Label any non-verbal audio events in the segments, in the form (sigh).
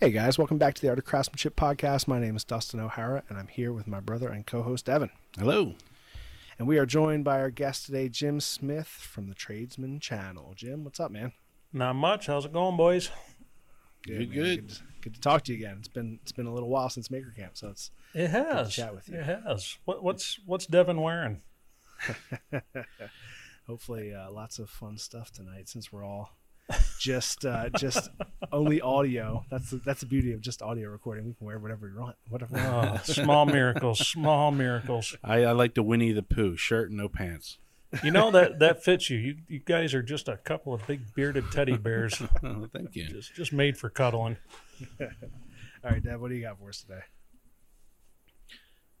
Hey guys, welcome back to the Art of Craftsmanship podcast. My name is Dustin O'Hara, and I'm here with my brother and co-host Devin. Hello. And we are joined by our guest today, Jim Smith from the Tradesman Channel. Jim, what's up, man? Not much. How's it going, boys? Good, man. good. Good, to- good to talk to you again. It's been it's been a little while since Maker Camp, so it's It has. chat with you. It has. What, what's what's Devin wearing? (laughs) (laughs) hopefully uh, lots of fun stuff tonight since we're all just uh, just only audio. That's the, that's the beauty of just audio recording. We can wear whatever we want. Whatever. we want. Oh, small miracles. Small miracles. I, I like the Winnie the Pooh shirt and no pants. You know that that fits you. You you guys are just a couple of big bearded teddy bears, (laughs) Oh, thank you. just just made for cuddling. (laughs) All right, Dad, what do you got for us today?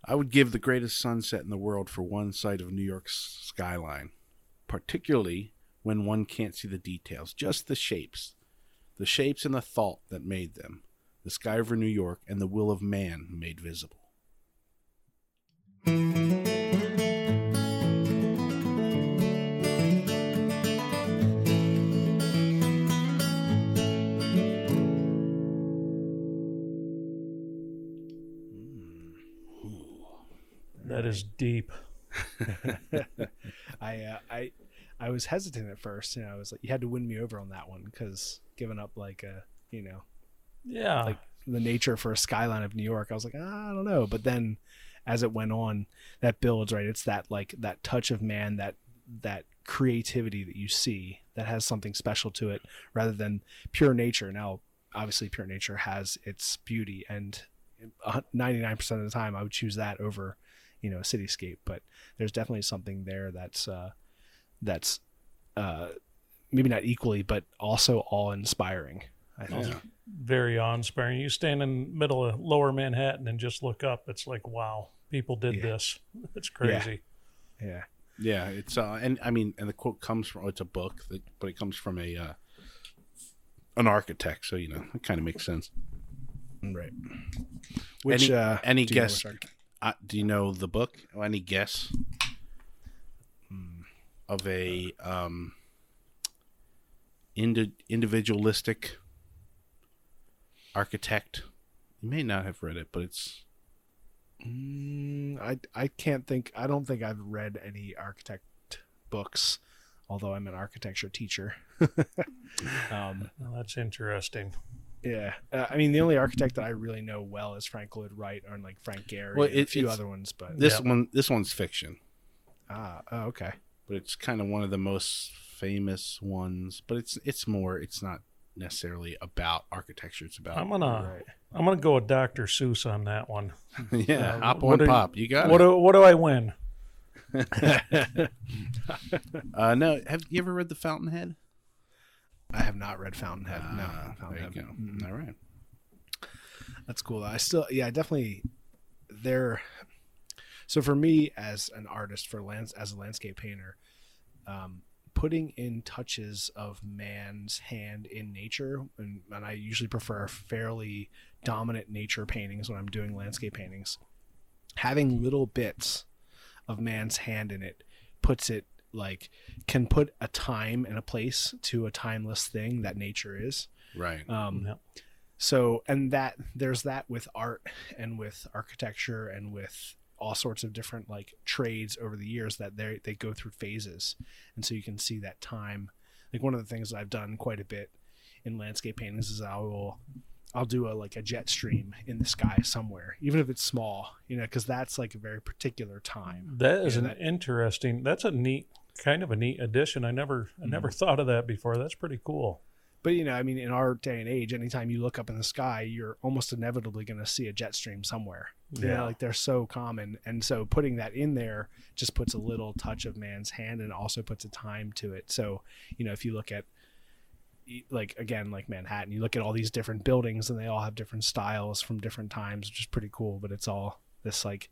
I would give the greatest sunset in the world for one sight of New York's skyline, particularly when one can't see the details, just the shapes. The shapes and the thought that made them. The sky over New York and the will of man made visible. That is deep. (laughs) I uh, I I was hesitant at first. You know, I was like, you had to win me over on that one because giving up like a you know Yeah. like the nature for a skyline of New York, I was like, ah, I don't know. But then as it went on, that builds right. It's that like that touch of man, that that creativity that you see that has something special to it, rather than pure nature. Now, obviously, pure nature has its beauty, and ninety nine percent of the time, I would choose that over you know a cityscape. But there's definitely something there that's uh, that's uh, maybe not equally, but also awe inspiring. I think. Yeah. very awe-inspiring. You stand in the middle of lower Manhattan and just look up. It's like, wow, people did Yeah. this. (laughs) It's crazy. yeah. Yeah, it's uh, and I mean, and the quote comes from it's a book, that, but it comes from a uh, an architect, so you know it kind of makes sense. Right. Which any uh, any do you know guess? Uh, do you know the book? Any guess of a um, indi- individualistic architect? You may not have read it, but it's Mm, I I can't think. I don't think I've read any architect books, although I'm an architecture teacher. (laughs) um, Well, that's interesting. yeah. Uh, I mean, the only architect that I really know well is Frank Lloyd Wright or like Frank Gehry Well, and a few it's- other ones. But this Yeah. one. This one's fiction, ah, oh, okay. But it's kind of one of the most famous ones. But it's it's more. It's not necessarily about architecture. It's about I'm gonna Right. I'm gonna go with Dr. Seuss on that one. (laughs) yeah. Uh, hop what on pop. You got What it. do, what do I win? (laughs) Uh, no, have you ever read The Fountainhead? I have not read Fountainhead. no, Ah, there you go. Mm-mm. All right. That's cool. I still, yeah, I definitely. There. So for me, as an artist, for lands as a landscape painter, um, putting in touches of man's hand in nature, and, and I usually prefer fairly dominant nature paintings when I'm doing landscape paintings. Having little bits of man's hand in it puts it like can put a time and a place to a timeless thing that nature is. Right. Um, Yep. so and that there's that with art and with architecture and with all sorts of different like trades over the years that they they go through phases and so you can see that time like one of the things i've done quite a bit in landscape paintings is I will I'll do a like a jet stream in the sky somewhere, even if it's small, you know, because that's like a very particular time. That is an that- interesting. That's a neat kind of a neat addition. I never I Mm-hmm. never thought of that before. That's pretty cool. But you know, I mean, in our day and age, anytime you look up in the sky, you're almost inevitably going to see a jet stream somewhere. You know, Yeah. like they're so common, and so putting that in there just puts a little touch of man's hand, and also puts a time to it. So, you know, if you look at like again, like Manhattan, you look at all these different buildings, and they all have different styles from different times, which is pretty cool. But it's all this like,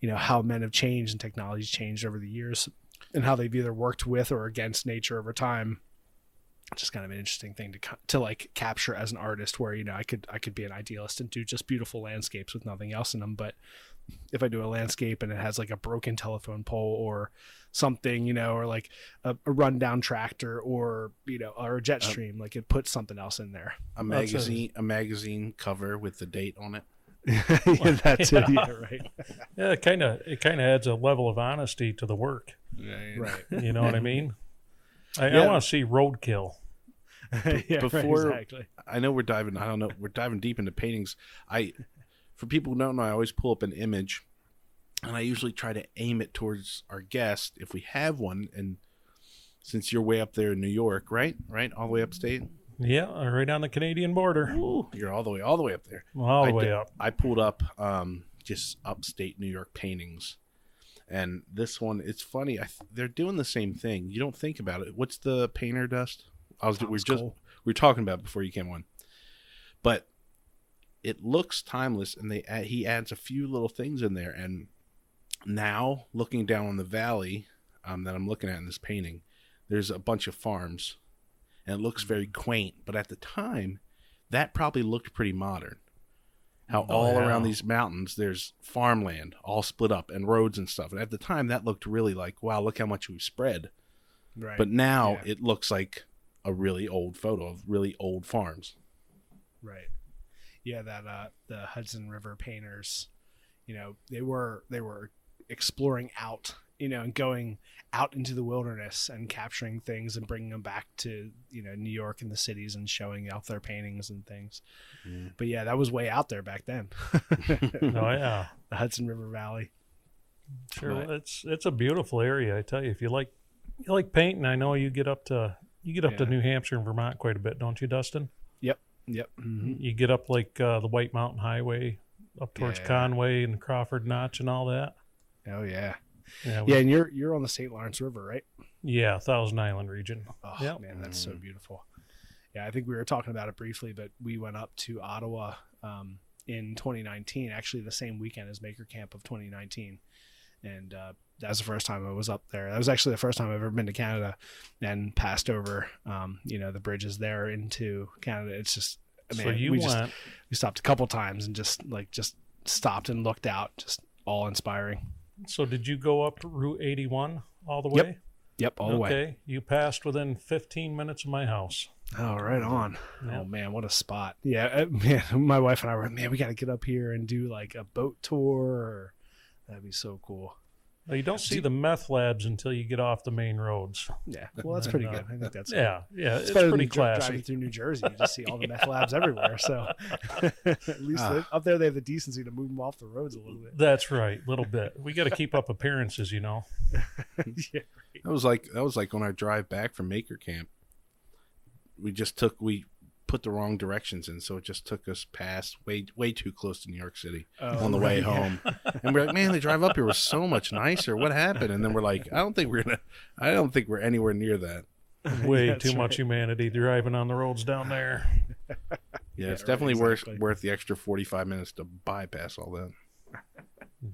you know, how men have changed and technology's changed over the years, and how they've either worked with or against nature over time just kind of an interesting thing to to like capture as an artist where you know I could I could be an idealist and do just beautiful landscapes with nothing else in them but if I do a landscape and it has like a broken telephone pole or something you know or like a, a rundown tractor or you know or a jet stream like it puts something else in there A That's a- magazine, a magazine cover with the date on it. (laughs) yeah, that too yeah right (laughs) Yeah, it kind of it kind of adds a level of honesty to the work. right You know what I mean? (laughs) I, I want to see roadkill. (laughs) yeah, before- right, exactly I know we're diving. I don't know. We're diving deep into paintings. I, for people who don't know, I always pull up an image, and I usually try to aim it towards our guest if we have one. And since you're way up there in New York, right, right, all the way upstate, Yeah, right on the Canadian border, Ooh, you're all the way, all the way up there. all the I way did- up. I pulled up um, just upstate New York paintings, and this one, it's funny. I th- they're doing the same thing. You don't think about it. What's the painter dust? I was we were just Cole. we were talking about it before you came on, but it looks timeless, and they he adds a few little things in there. And now looking down on the valley um, that I'm looking at in this painting, there's a bunch of farms, and it looks very quaint. But at the time, that probably looked pretty modern. How Oh, all around these mountains there's farmland all split up and roads and stuff. And at the time, that looked really like wow, look how much we've spread. right But now Yeah. it looks like a really old photo of really old farms. Right. Yeah, that uh the Hudson River painters, you know, they were they were exploring out, you know, and going out into the wilderness and capturing things and bringing them back to, you know, New York and the cities and showing off their paintings and things. But yeah, that was way out there back then. (laughs) Oh yeah, the Hudson River Valley. sure. But- It's it's a beautiful area. I tell you, if you like you like painting, I know you get up to you get up to New Hampshire and Vermont quite a bit, don't you, Dustin? Yep. Yep. hmm You get up like uh, the White Mountain Highway up towards Yeah. Conway and Crawford Notch and all that. Oh yeah. Yeah, we- Yeah, and you're you're on the St. Lawrence River, right? yeah, Thousand Island region. Oh Yep. man, that's so beautiful. Yeah, I think we were talking about it briefly, but we went up to Ottawa um, in 2019, actually the same weekend as Maker Camp of 2019, and uh, that was the first time I was up there. That was actually the first time I've ever been to Canada and passed over, um, you know, the bridges there into Canada. It's just, I mean, so you we went. just we stopped a couple times and just like just stopped and looked out, just all inspiring. so did you go up Route 81 all the way? Yep, all the way. okay, you passed within 15 minutes of my house. Oh, right on. Yeah. Oh man, what a spot! Yeah, uh, (laughs) man, my wife and I were man, we got to get up here and do like a boat tour. Or, that'd be so cool. Well, you don't see the meth labs until you get off the main roads. Yeah, well, that's pretty good. I think that's Yeah, yeah, it's, It's, better pretty than dri- driving through New Jersey. You just see all the meth (laughs) labs everywhere. So (laughs) at least Ah. up there they have the decency to move them off the roads a little bit. That's right, a little bit. We got to keep up appearances, you know. (laughs) yeah, That was like that was like on our drive back from Maker Camp. We just took we put the wrong directions in, so it just took us past way way too close to New York City Oh, on the way right, yeah. home. and we're like, man, the drive up here was so much nicer. What happened? And then we're like, I don't think we're gonna. I don't think we're anywhere near that. (laughs) Way That's too much humanity driving on the roads down there. (laughs) Yeah, it's right, definitely exactly. worth worth the extra forty five minutes to bypass all that. (laughs)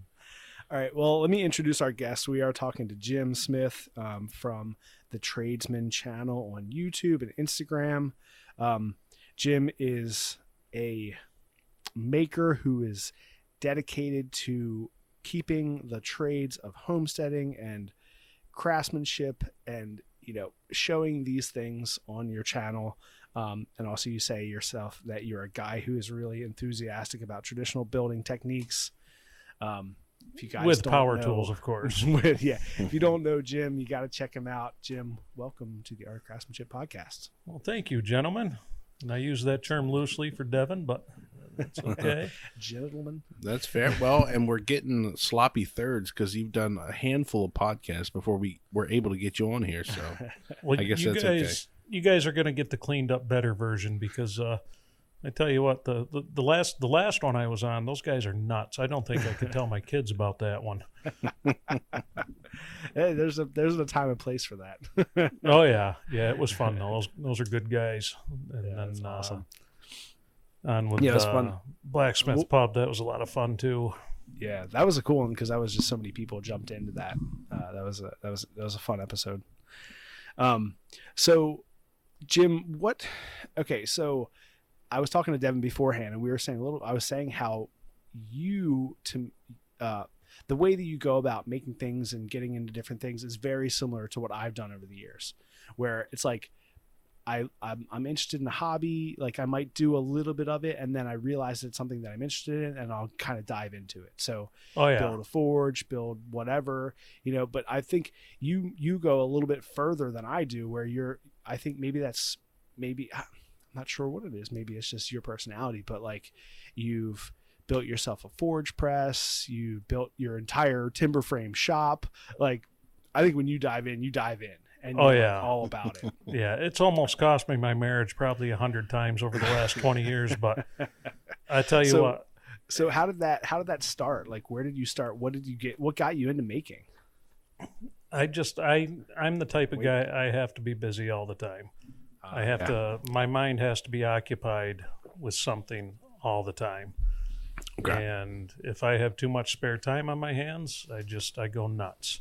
All right. Well, let me introduce our guest. We are talking to Jim Smith um, from the Tradesman channel on YouTube and Instagram. Um, Jim is a maker who is dedicated to keeping the trades of homesteading and craftsmanship and you know showing these things on your channel um, and also you say yourself that you're a guy who is really enthusiastic about traditional building techniques um, if you guys with power know- tools, of course. (laughs) with, yeah, if you don't know Jim, you got to check him out. Jim, welcome to the Art Craftsmanship podcast. Well, thank you, gentlemen. And I use that term loosely for Devin, but that's okay. (laughs) Gentlemen, That's fair. Well, and we're getting sloppy thirds because you've done a handful of podcasts before we were able to get you on here. So Well, I guess you that's guys, okay. you guys are going to get the cleaned up better version because uh, I tell you what, the, the the last the last one I was on, those guys are nuts. I don't think I could tell my kids about that one. (laughs) hey, there's a there's a time and place for that. (laughs) Oh yeah, yeah, it was fun though. Those those are good guys. And Yeah, that's then, uh, awesome. on with Yeah, it was uh, fun. Blacksmith Well- Pub, that was a lot of fun too. yeah, that was a cool one because that was just so many people jumped into that. Uh, that was a that was that was a fun episode. Um, so Jim, what? Okay, so I was talking to Devin beforehand, and we were saying a little. I was saying how you to uh, the way that you go about making things and getting into different things is very similar to what I've done over the years, where it's like. I, I'm, I'm interested in a hobby. Like I might do a little bit of it, and then I realize it's something that I'm interested in, and I'll kind of dive into it. So Oh yeah, build a forge, build whatever, you know. But I think you you go a little bit further than I do, where you're. I think maybe that's maybe I'm not sure what it is. Maybe it's just your personality, but like you've built yourself a forge press, you built your entire timber frame shop. Like I think when you dive in, you dive in, and Oh, yeah. all about it. (laughs) yeah. It's almost cost me my marriage probably a hundred times over the last twenty years, but (laughs) I tell you So- what, So how did that how did that start? Like where did you start? What did you get? What got you into making? I just I I'm the type of guy I have to be busy all the time. I have to my mind has to be occupied with something all the time. Okay. And if I have too much spare time on my hands, I just I go nuts.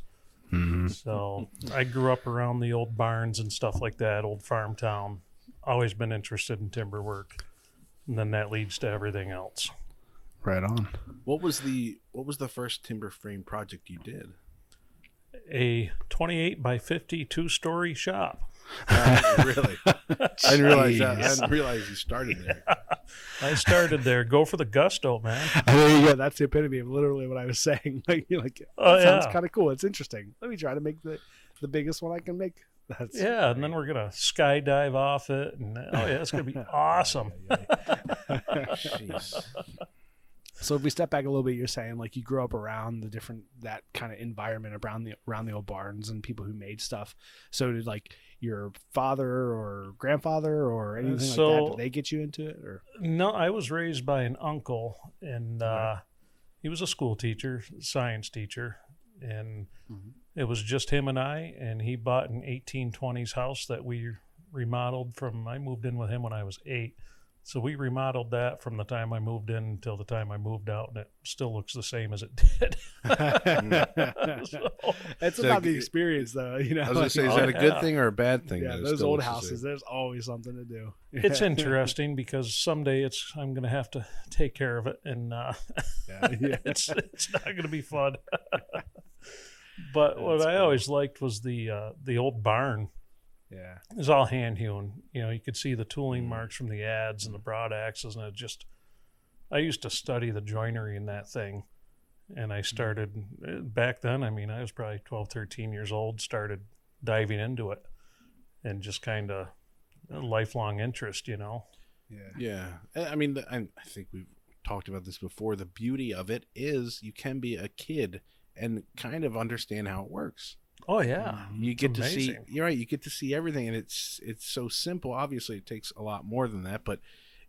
Mm-hmm. So I grew up around the old barns and stuff like that, old farm town. Always been interested in timber work. And then that leads to everything else. Right on. what was the what was the first timber frame project you did? A 28 by 50 two story shop. Uh, (laughs) really? (laughs) I didn't realize that. I didn't realize you started there. (laughs) I started there. Go for the gusto, man. there you go. That's the epitome of literally what I was saying. Like, you're like, Oh, that sounds yeah. kind of cool. It's interesting. Let me try to make the the biggest one I can make. That's Yeah, and then we're gonna skydive off it, and oh yeah, it's gonna be awesome. Jeez. So if we step back a little bit, you're saying like you grew up around the different that kind of environment around the around the old barns and people who made stuff. So did like your father or grandfather or anything like that? Did they get you into it or? No, I was raised by an uncle, and uh, he was a school teacher, science teacher, and it was just him and I. And he bought an 1820s house that we remodeled from. I moved in with him when I was eight, so we remodeled that from the time I moved in until the time I moved out, and it still looks the same as it did. (laughs) So- It's So about the experience, though. You know, I was gonna say, is Oh, that a good yeah. thing or a bad thing? yeah, those old looks the houses. There's always something to do. it's (laughs) interesting because someday it's I'm gonna have to take care of it, and uh, Yeah, yeah. (laughs) it's it's not gonna be fun. but what I cool. always liked was the uh, the old barn. Yeah. It was all hand hewn. You know, you could see the tooling mm-hmm. marks from the adze and the broad axes, and it just. I used to study the joinery in that thing, and I mm-hmm. started eh, back then. I mean, I was probably 12, 13 years old. Started diving into it, and just kind of lifelong interest. You know. Yeah. Yeah, I I mean, I think we've talked about this before. The beauty of it is you can be a kid and kind of understand how it works. Oh yeah, um, You It's get to see. You're right. You get to see everything, and it's it's so simple. Obviously, it takes a lot more than that, but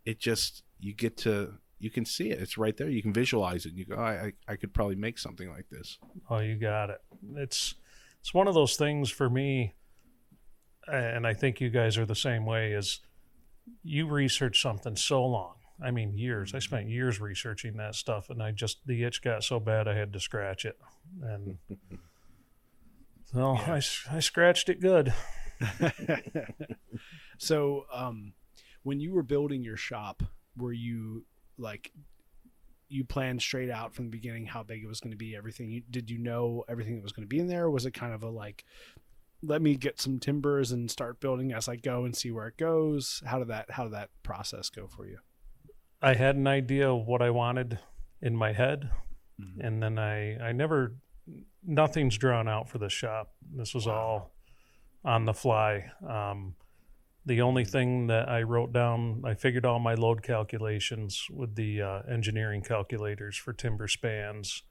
it just you get to you can see it. It's right there. You can visualize it. And you go, I, I I could probably make something like this. Oh, you got it. It's it's one of those things for me, and I think you guys are the same way. Is you research something so long. I mean, years. I spent years researching that stuff, and I just the itch got so bad I had to scratch it, and (laughs) so I scratched it good. (laughs) so, um, when you were building your shop, were you like you planned straight out from the beginning how big it was going to be? Everything? You, did you know everything that was going to be in there? Or was it kind of a like, let me get some timbers and start building as I go and see where it goes? How did that How did that process go for you? I had an idea of what I wanted in my head, and then I I never nothing's drawn out for the shop. This was all on the fly. Um, the only thing that I wrote down, I figured all my load calculations with the uh, engineering calculators for timber spans,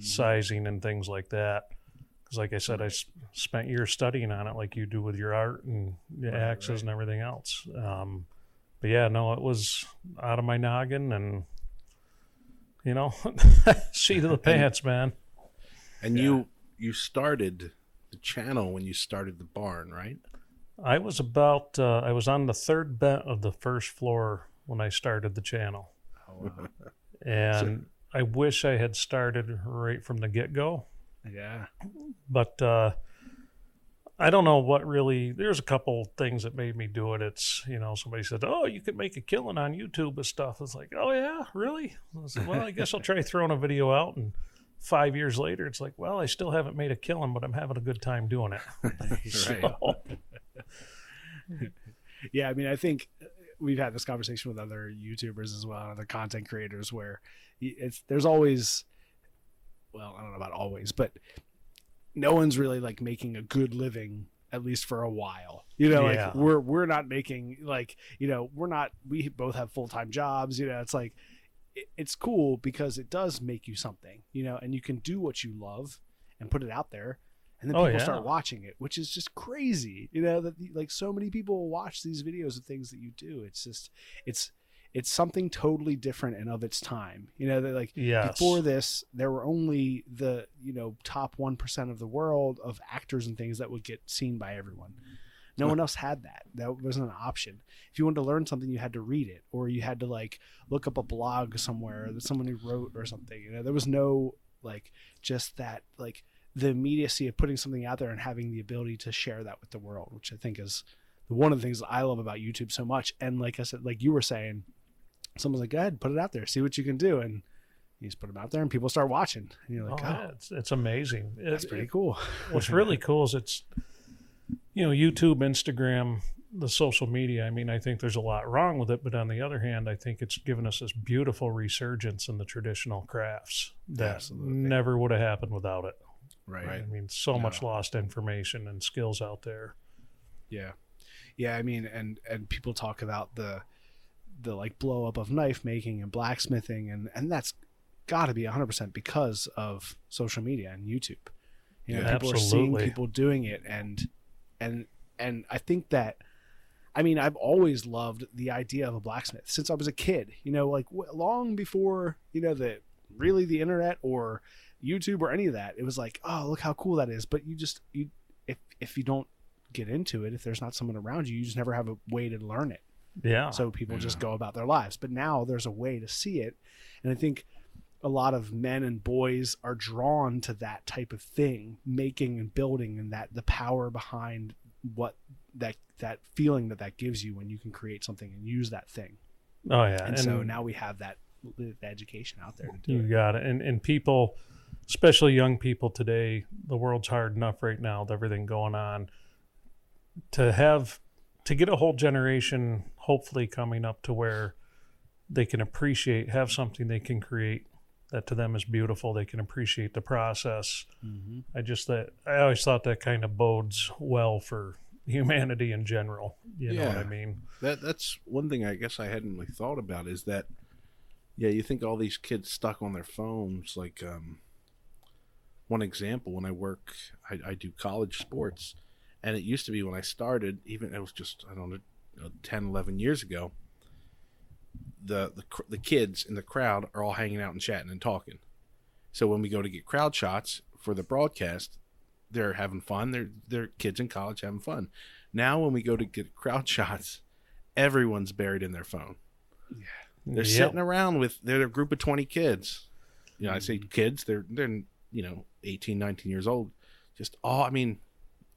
sizing, and things like that. Because, like I said, I s- spent years studying on it, like you do with your art and your axes and everything else. Um, but yeah, no, it was out of my noggin, and you know, (laughs) seat of the pants, man. And you you started the channel when you started the barn, right? I was about uh, I was on the third bent of the first floor when I started the channel, (laughs) and I wish I had started right from the get go. Yeah. But uh, I don't know what really. There's a couple things that made me do it. It's you know somebody said, "Oh, you could make a killing on YouTube and stuff." It's like, "Oh yeah, really?" I like, well, I guess I'll try throwing a video out and. Five years later, it's like, well, I still haven't made a killing, but I'm having a good time doing it. (laughs) (laughs) So, (laughs) Yeah, I mean, I think uh, we've had this conversation with other YouTubers as well, and other content creators, where it's there's always, well, I don't know about always, but no one's really like making a good living at least for a while. You know, Yeah. like we're we're not making like you know we're not we both have full time jobs. You know, it's like it's cool because it does make you something. You know, and you can do what you love and put it out there. And then Oh, people yeah. start watching it, which is just crazy. You know that like so many people watch these videos of things that you do. It's just it's it's something totally different and of its time. You know that like Yes. before this there were only the you know top 1% of the world of actors and things that would get seen by everyone no one else had that. That wasn't an option. If you wanted to learn something you had to read it or you had to like look up a blog somewhere that someone who wrote or something you know? There was no like just that like the immediacy of putting something out there and having the ability to share that with the world which i think is one of the things that i love about youtube so much. And like i said like you were saying someone's like go ahead put it out there see what you can do. And you just put them out there and people start watching. And you're Oh, like oh, yeah, it's, it's amazing. that's It- pretty cool. What's really (laughs) cool is it's you know youtube instagram the social media i mean i think there's a lot wrong with it but on the other hand i think it's given us this beautiful resurgence in the traditional crafts that Absolutely. never would have happened without it right, i mean so much lost information and skills out there Yeah. Yeah, I mean and and people talk about the the like blow up of knife making and blacksmithing and and that's got to be 100% because of social media and YouTube. You know, Yeah, people are seeing people doing it and and and I think that I mean, I've always loved the idea of a blacksmith since I was a kid. You know, like long before, you know, the really the internet or YouTube or any of that. It was like, "Oh, look how cool that is." But you just you if if you don't get into it if there's not someone around you you just never have a way to learn it yeah so people just mm. go about their lives but now there's a way to see it and i think a lot of men and boys are drawn to that type of thing making and building and that the power behind what that that feeling that that gives you when you can create something and use that thing oh yeah and, so now we have that education out there to do You it got it. And and people, especially young people today, the world's hard enough right now with everything going on. To have to get a whole generation hopefully coming up to where they can appreciate, have something they can create that to them is beautiful. They can appreciate the process. I just that I always thought that kind of bodes well for humanity in general. You know what I mean? That that's one thing I guess I hadn't really thought about is that yeah, you think all these kids stuck on their phones like um one example when I work I, I do college sports and it used to be when I started even it was just I don't know uh, 10 11 years ago the the the kids in the crowd are all hanging out and chatting and talking. So when we go to get crowd shots for the broadcast, they're having fun. They're they're kids in college having fun. Now when we go to get crowd (laughs) shots, everyone's buried in their phone. Yeah. They're Yep. sitting around with they're a group of 20 kids. You know, I say mm-hmm. kids, they're they're you know, 18, 19 years old. Just all I mean,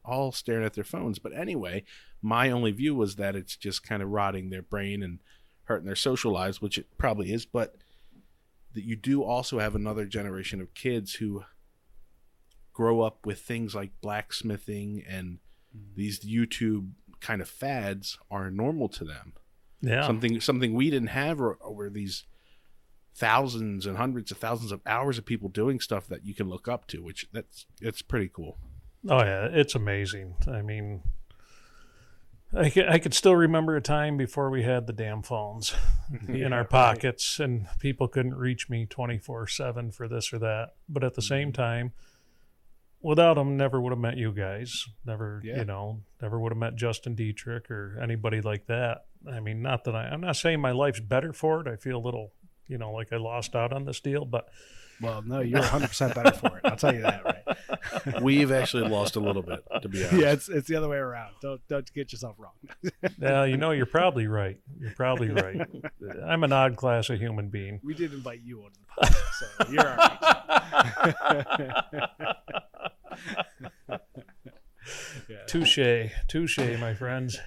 all staring at their phones. But anyway, my only view was that it's just kind of rotting their brain and hurting their social lives, which it probably is, but that you do also have another generation of kids who grow up with things like blacksmithing and mm-hmm. these YouTube kind of fads are normal to them Yeah. something something we didn't have or, or were these thousands and hundreds of thousands of hours of people doing stuff that you can look up to, which that's it's pretty cool. Oh yeah, it's amazing. I mean, I could, I could still remember a time before we had the damn phones (laughs) in our pockets and people couldn't reach me 24 7 for this or that. But at the same Mm-hmm. time, without them, never would have met you guys. Never, Yeah. you know, never would have met Justin Dietrich or anybody like that. I mean, not that I, I'm not saying my life's better for it. I feel a little, you know, like I lost out on this deal, but Well, no, you're 100 percent better for it. I'll tell you that, right? (laughs) We've actually lost a little bit, to be honest. yeah, it's it's the other way around. Don't don't get yourself wrong. (laughs) yeah, you know, you're probably right. You're probably right. (laughs) I'm an odd class of human being. we did invite you onto the podcast, so you're all right. yeah. Touche, touche, my friends.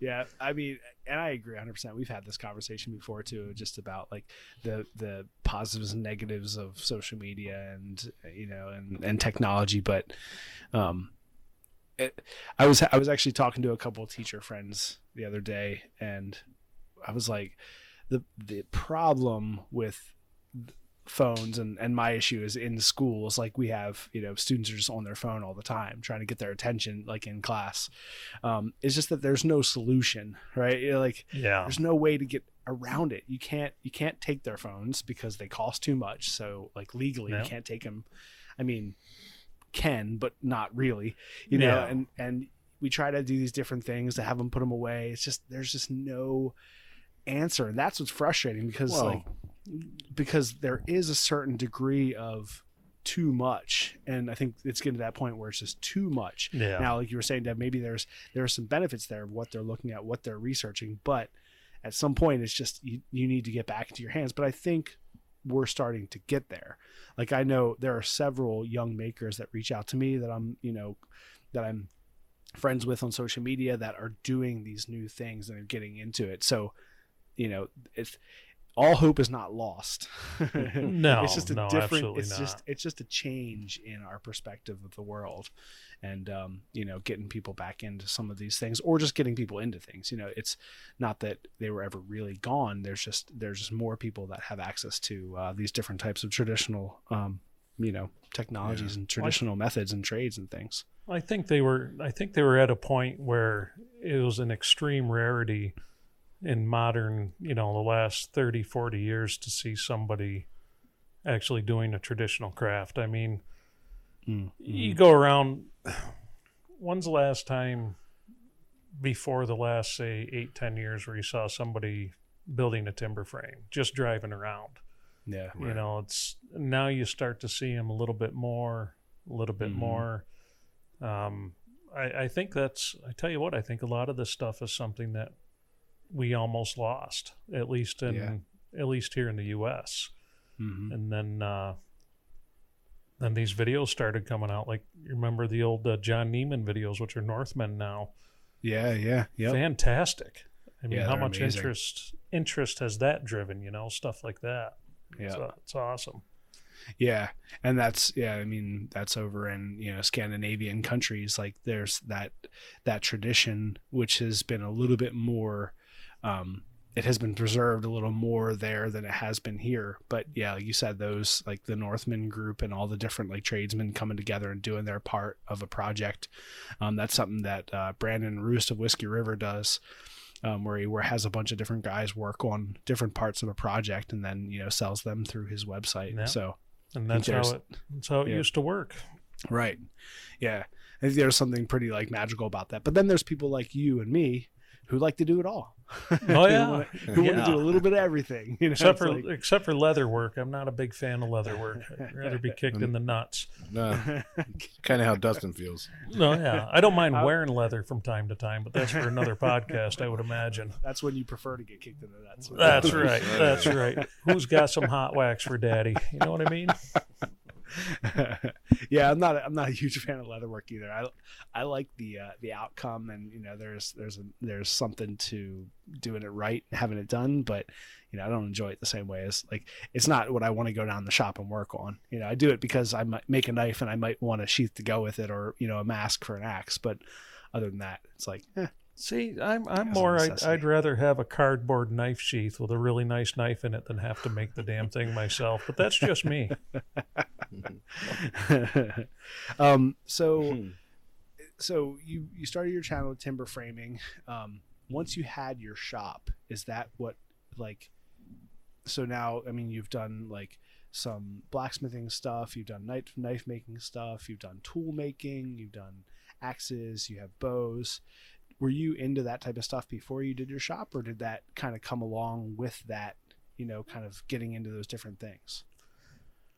Yeah, I mean, and I agree 100. percent We've had this conversation before too, just about like the the positives and negatives of social media and you know and and technology. But um, it, I was I was actually talking to a couple teacher friends the other day, and I was like, the the problem with phones and and my issue is in schools like we have you know students are just on their phone all the time trying to get their attention like in class um it's just that there's no solution right you know, like Yeah. there's no way to get around it you can't you can't take their phones because they cost too much so like legally Yeah. you can't take them i mean can but not really you know Yeah. and and we try to do these different things to have them put them away it's just there's just no answer and that's what's frustrating because Whoa. like because there is a certain degree of too much. And i think it's getting to that point where it's just too much. Yeah. now like you were saying Deb, maybe there's there are some benefits there of what they're looking at what they're researching but at some point it's just you, you need to get back into your hands. But i think we're starting to get there. Like i know there are several young makers that reach out to me that i'm you know that i'm friends with on social media that are doing these new things and are getting into it. So you know it's all hope is not lost. (laughs) No, it's just a no, different absolutely it's just not. it's just a change in our perspective of the world and um, you know getting people back into some of these things or just getting people into things. You know it's not that they were ever really gone. There's just there's just more people that have access to uh, these different types of traditional um, you know technologies and traditional methods and trades and things. I think they were I think they were at a point where it was an extreme rarity in modern, you know, the last 30, 40 years to see somebody actually doing a traditional craft. I mean, you go around (sighs) when's the last time before the last say eight, ten years where you saw somebody building a timber frame, just driving around? yeah you know it's now you start to see them a little bit more a little bit Mhm. more um I, I think that's i tell you what i think a lot of this stuff is something that we almost lost at least in Yeah. at least here in the us Mhm. and then uh then these videos started coming out like you remember the old uh, John Neeman videos which are northmen now yeah yeah yep. fantastic i mean Yeah, how much amazing. interest interest has that driven you know stuff like that yeah so it's awesome Yeah, and that's yeah. I mean, that's over in you know Scandinavian countries. Like there's that that tradition which has been a little bit more. Um, it has been preserved a little more there than it has been here. But yeah, like you said, those like the Northman group and all the different like tradesmen coming together and doing their part of a project. Um, that's something that uh, Brandon Roost of Whiskey River does. Um, where he where has a bunch of different guys work on different parts of a project and then you know sells them through his website. Yeah. So and that's how it that's how it yeah. used to work. Right. Yeah. I think there's something pretty like magical about that. But then there's people like you and me who like to do it all. Oh, (laughs) yeah. who, wanna, Yeah. do a little bit of everything. You know, Except it's for like- except for leather work, I'm not a big fan of leather work. I'd rather be kicked in the nuts. No, kind of how Dustin feels. No, yeah, I don't mind uh, wearing leather from time to time, but that's for another (laughs) podcast, I would imagine. that's when you prefer to get kicked in the nuts. That's right. That's right. Who's got some hot wax for daddy? You know what I mean? (laughs) yeah, I'm not. I'm not a huge fan of leatherwork either. I, I like the uh, the outcome, and you know, there's there's a, there's something to doing it right, having it done. But you know, I don't enjoy it the same way as like it's not what I want to go down the shop and work on. You know, I do it because I might make a knife and I might want a sheath to go with it, or you know, a mask for an axe. But other than that, it's like, eh, See, I'm I'm more. I'd. I'd rather have a cardboard knife sheath with a really nice knife in it than have to make the damn thing myself. But that's just me. (laughs) um, so, so you you started your channel with timber framing. Um, once you had your shop, is that what like? So now, I mean, you've done like some blacksmithing stuff. You've done knife knife making stuff. You've done tool making. You've done axes. You have bows. Were you into that type of stuff before you did your shop, or did that kind of come along with that? You know, kind of getting into those different things.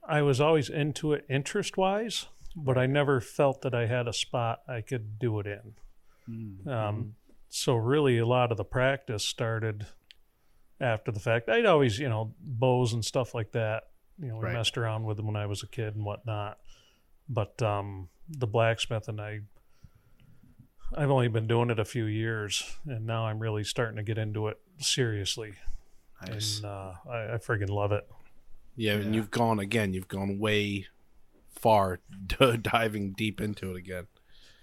I was always into it interest wise, but I never felt that I had a spot I could do it in. Mm-hmm. Um, so really, a lot of the practice started after the fact. I'd always, you know, bows and stuff like that. You know, we Right. messed around with them when I was a kid and whatnot. But um, the blacksmithing, I, I've only been doing it a few years, and now I'm really starting to get into it seriously, Nice. and uh, I, I friggin' love it. Yeah, and you've gone again. You've gone way far, (laughs) diving deep into it again.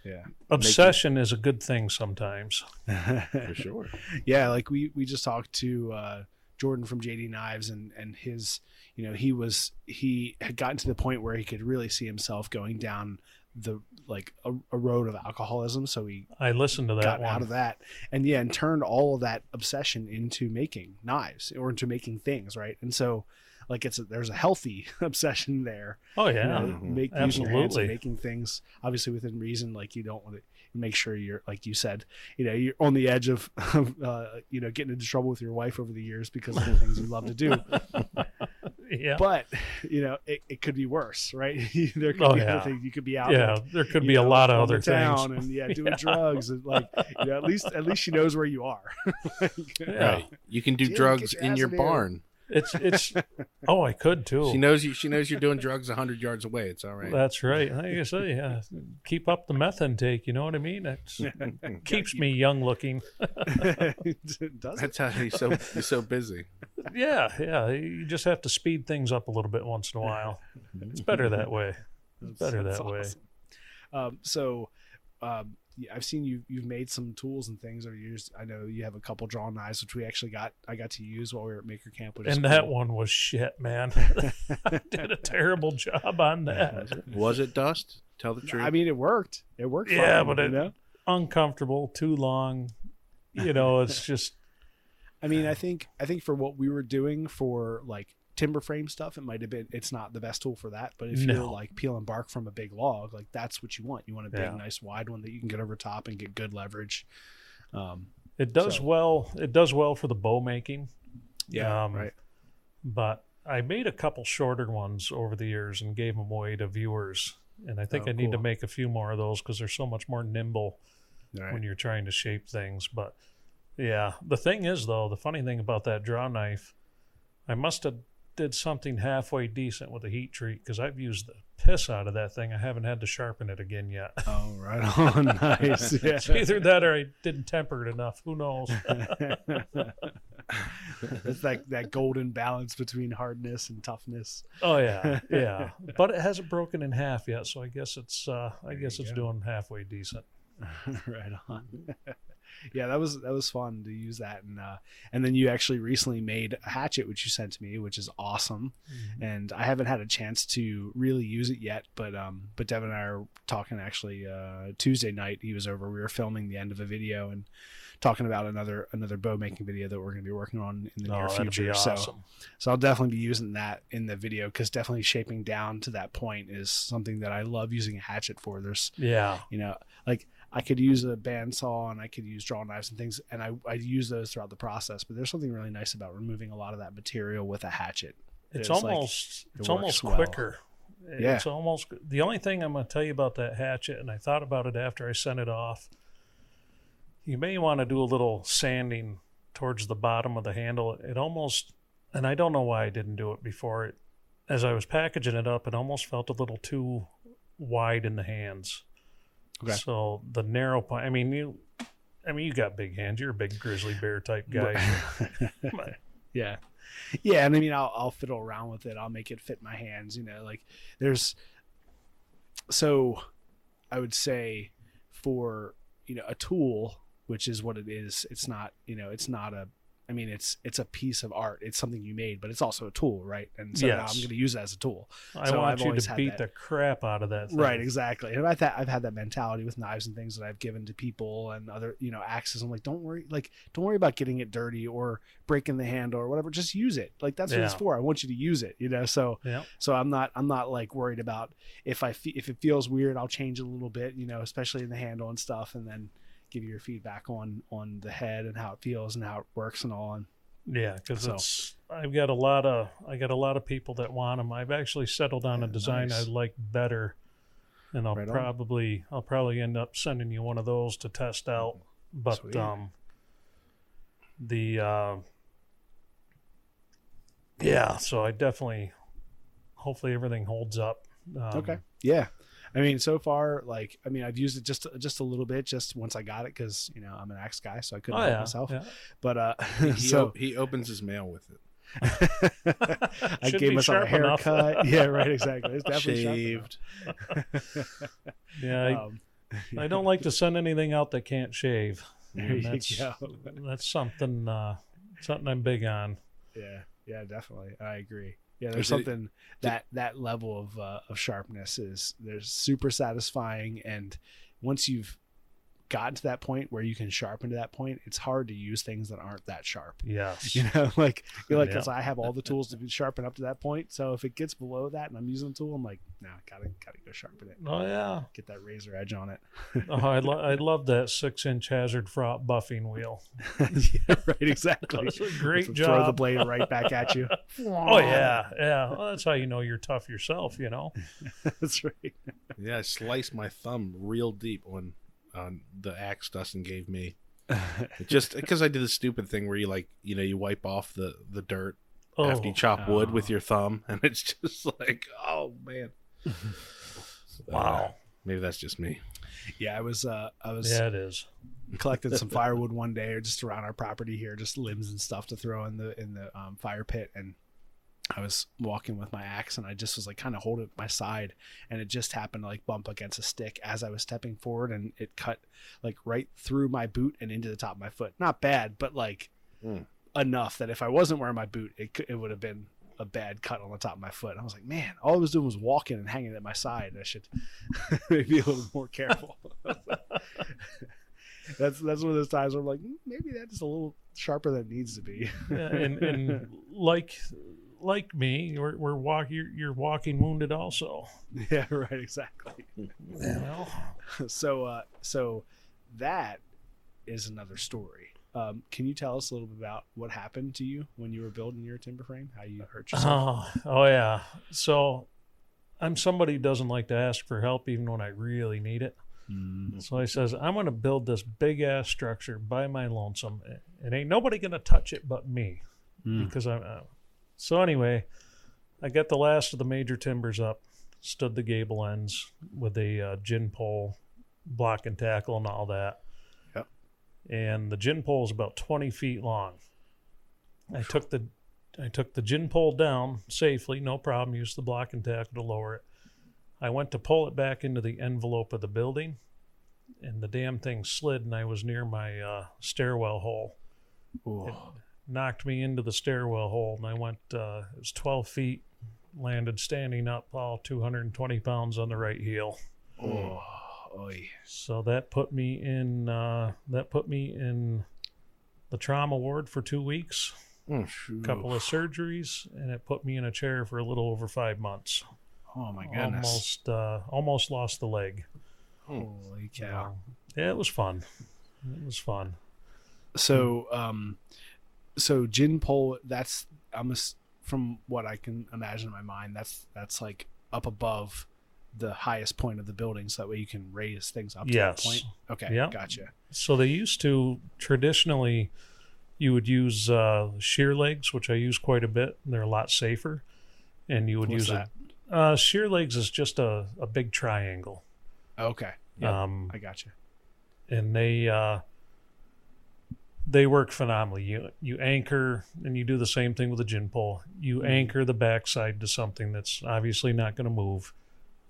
Yeah. Obsession is a good thing sometimes. For (laughs) sure. yeah, like we we just talked to uh, Jordan from JD Knives and and his you know he was he had gotten to the point where he could really see himself going down the like a, a road of alcoholism so he I listened to that got one. out of that. And yeah and turned all of that obsession into making knives or into making things right? And so like it's a, there's a healthy (laughs) obsession there. Oh you yeah, know, make using your hands absolutely. making things obviously within reason like you don't want to make sure you're like you said you know you're on the edge of, (laughs) of uh, you know getting into trouble with your wife over the years because of the things you love to do (laughs) yeah. but you know it, it could be worse right (laughs) there could Oh, be yeah. other things you could be out yeah, like, there could you be a lot of other the town things. and yeah (laughs) doing Yeah. drugs and like you know at least at least she knows where you are (laughs) Like, Yeah. Right. You can do Jim, drugs your in your in barn. It's it's. (laughs) oh, I could too. She knows you. She knows you're doing drugs hundred yards away. It's all right. That's right. Like I say, yeah, keep up the meth intake. You know what I mean? It (laughs) keeps me young looking. (laughs) does it That's how he's so he's so busy. Yeah, yeah. You just have to speed things up a little bit once in a while. It's better that way. It's better That's that way. awesome. Um, so, um, yeah, I've seen you. You've made some tools and things over the years. I know you have a couple draw knives, which we actually got. I got to use while we were at Maker Camp. Which And that cool. one was shit, man. I (laughs) (laughs) did a terrible job on that. Was it dust? Tell the truth. I mean, it worked. It worked. Yeah, fine, but you it- know? Uncomfortable, too long. You know, it's (laughs) just I mean, I think I think for what we were doing for like timber frame stuff, it might have been. It's not the best tool for that. But if you're No. like peeling bark from a big log, like that's what you want. You want a big, Yeah. nice, wide one that you can get over top and get good leverage. Um, it does So- well. It does well for the bow making. yeah, Um, right. but I made a couple shorter ones over the years and gave them away to viewers. And I think Oh, I need to make a few more of those because they're so much more nimble Right. when you're trying to shape things. But yeah, the thing is though, the funny thing about that draw knife, I must have did something halfway decent with a heat treat because I've used the piss out of that thing. I haven't had to sharpen it again yet. Oh, right on. (laughs) nice. Yeah. (laughs) It's either that or I didn't temper it enough. Who knows? (laughs) it's like that golden balance between hardness and toughness. Oh yeah, yeah. But it hasn't broken in half yet, so I guess it's uh, I guess it's go. doing halfway decent. right on. Yeah, that was that was fun to use that, and uh, and then you actually recently made a hatchet, which you sent to me, which is awesome. And I haven't had a chance to really use it yet, but um, but Devin and I are talking actually uh, Tuesday night. He was over. We were filming the end of a video and talking about another another bow making video that we're going to be working on in the Oh, near future. be So so I'll definitely be using that in the video because definitely shaping down to that point is something that I love using a hatchet for. There's Yeah, you know like I could use a bandsaw and I could use draw knives and things and I, I use those throughout the process but there's something really nice about removing a lot of that material with a hatchet it's, It's like- almost it it's almost well. quicker. Yeah. It's almost the only thing I'm going to tell you about that hatchet, and I thought about it after I sent it off. You may want to do a little sanding towards the bottom of the handle. It almost, and I don't know why I didn't do it before. It, as I was packaging it up, it almost felt a little too wide in the hands. Okay. So the narrow point. I mean, you. I mean, you got big hands. You're a big grizzly bear type guy. (laughs) yeah yeah and I mean I'll, I'll fiddle around with it I'll make it fit my hands you know like there's so I would say for you know a tool which is what it is. It's not, you know, it's not a. I mean, it's it's a piece of art. It's something you made, but it's also a tool, right? And so now I'm going to use it as a tool. I So want I've you to beat that. the crap out of that. Thing. Right, exactly. And I've had, I've had that mentality with knives and things that I've given to people and other, you know, axes. I'm like, don't worry, like, don't worry about getting it dirty or breaking the handle or whatever. Just use it. Like that's what it's for. I want you to use it, you know. So, Yeah. so I'm not, I'm not like worried about if I fe- if it feels weird, I'll change it a little bit, you know, especially in the handle and stuff, and then give you your feedback on on the head and how it feels and how it works and all. And Yeah, because So- it's I've got a lot of I got a lot of people that want them. I've actually settled on a design nice. I like better, and I'll Right probably I'll probably end up sending you one of those to test out. But Sweet. um, the uh, yeah, so I definitely hopefully everything holds up. Um, okay, yeah. I mean, so far, like, I mean, I've used it just just a little bit, just once I got it, because you know I'm an axe guy, so I couldn't Oh help yeah, myself. yeah. But uh, He, (laughs) so he opens his mail with it. (laughs) I gave myself a haircut. (laughs) yeah, right, exactly. It's definitely Shaved. shaved. Yeah, I, um, I don't like to send anything out that can't shave. there And you that's go. that's something uh, something I'm big on. Yeah, yeah, definitely. I agree. Yeah, there's Is it- something that that level of uh, of sharpness is there's super satisfying, and once you've gotten to that point where you can sharpen to that point, it's hard to use things that aren't that sharp. Yes. (laughs) You know, like you're like, Yeah. because I have all the (laughs) tools to be sharpen up to that point. So if it gets below that and I'm using a tool, I'm like, nah, gotta gotta go sharpen it. Oh yeah. Get that razor edge on it. (laughs) Oh, I, lo- I love that six inch Hazard Fraud buffing wheel. yeah, right, exactly. That's a great Throw job. Throw the blade right back at you. Oh yeah, yeah. Well, that's how you know you're tough yourself. You know. That's right. Yeah, I sliced my thumb real deep on on the axe Dustin gave me. (laughs) Just because I did the stupid thing where you like you know you wipe off the the dirt Oh, after you chop wood with Oh. your thumb, (laughs) and it's just like oh man. (laughs) wow. Maybe that's just me. Yeah, I was uh I was Yeah, it is. collected some firewood one day or just around our property here, just limbs and stuff to throw in the in the um, fire pit and I was walking with my axe and I just was like kind of holding it at my side and it just happened to like bump against a stick as I was stepping forward and it cut like right through my boot and into the top of my foot. Not bad, but like Mm. enough that if I wasn't wearing my boot, it could, it would have been a bad cut on the top of my foot. I was like, man, all I was doing was walking and hanging at my side. I should maybe (laughs) be a little more careful. (laughs) that's that's one of those times where I'm like, "Mm, maybe that's a little sharper than it needs to be. Yeah, and and (laughs) like like me, you're we're walk you're, you're walking wounded also. (laughs) yeah, right, exactly. You know. (laughs) So, uh, so that is another story. Um, can you tell us a little bit about what happened to you when you were building your timber frame? How you hurt yourself? Oh, oh yeah. So I'm somebody who doesn't like to ask for help even when I really need it. Mm. So I says, I'm going to build this big ass structure by my lonesome. It ain't nobody going to touch it but me Mm. because I'm. So anyway, I got the last of the major timbers up, stood the gable ends with a uh, gin pole, block and tackle, and all that. Yep. And the gin pole is about 20 feet long. I took the I took the gin pole down safely, no problem. Used the block and tackle to lower it. I went to pull it back into the envelope of the building, and the damn thing slid, and I was near my uh, stairwell hole. Ooh. It knocked me into the stairwell hole, and I went. Uh, it was 12 feet. Landed standing up, all 220 pounds on the right heel. Oh, oy. So that put me in. Uh, that put me in the trauma ward for two weeks. A couple of surgeries, and it put me in a chair for a little over five months. Oh my goodness! Almost, uh, almost lost the leg. Holy cow! Yeah, it was fun. It was fun. So, um, so gin pole. That's I'm ass- from what I can imagine in my mind. That's that's like up above the highest point of the building, so that way you can raise things up to Yes. that point. Okay, Yeah. gotcha. So they used to traditionally, you would use uh, shear legs, which I use quite a bit. They're a lot safer, and you would What's use that? a uh, shear legs is just a, a big triangle. Okay, yeah, Um, I gotcha. and they uh, they work phenomenally. You you anchor and you do the same thing with a gin pole. You Mm-hmm. anchor the backside to something that's obviously not going to move,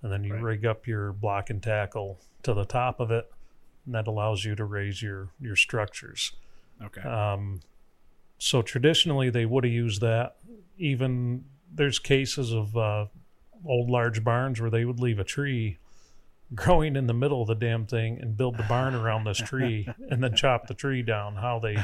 and then you Right. rig up your block and tackle to the top of it. and that allows you to raise your your structures. Okay. Um, so traditionally, they would have used that. Even there's cases of uh, old large barns where they would leave a tree growing in the middle of the damn thing and build the barn around this tree (laughs) and then chop the tree down. How they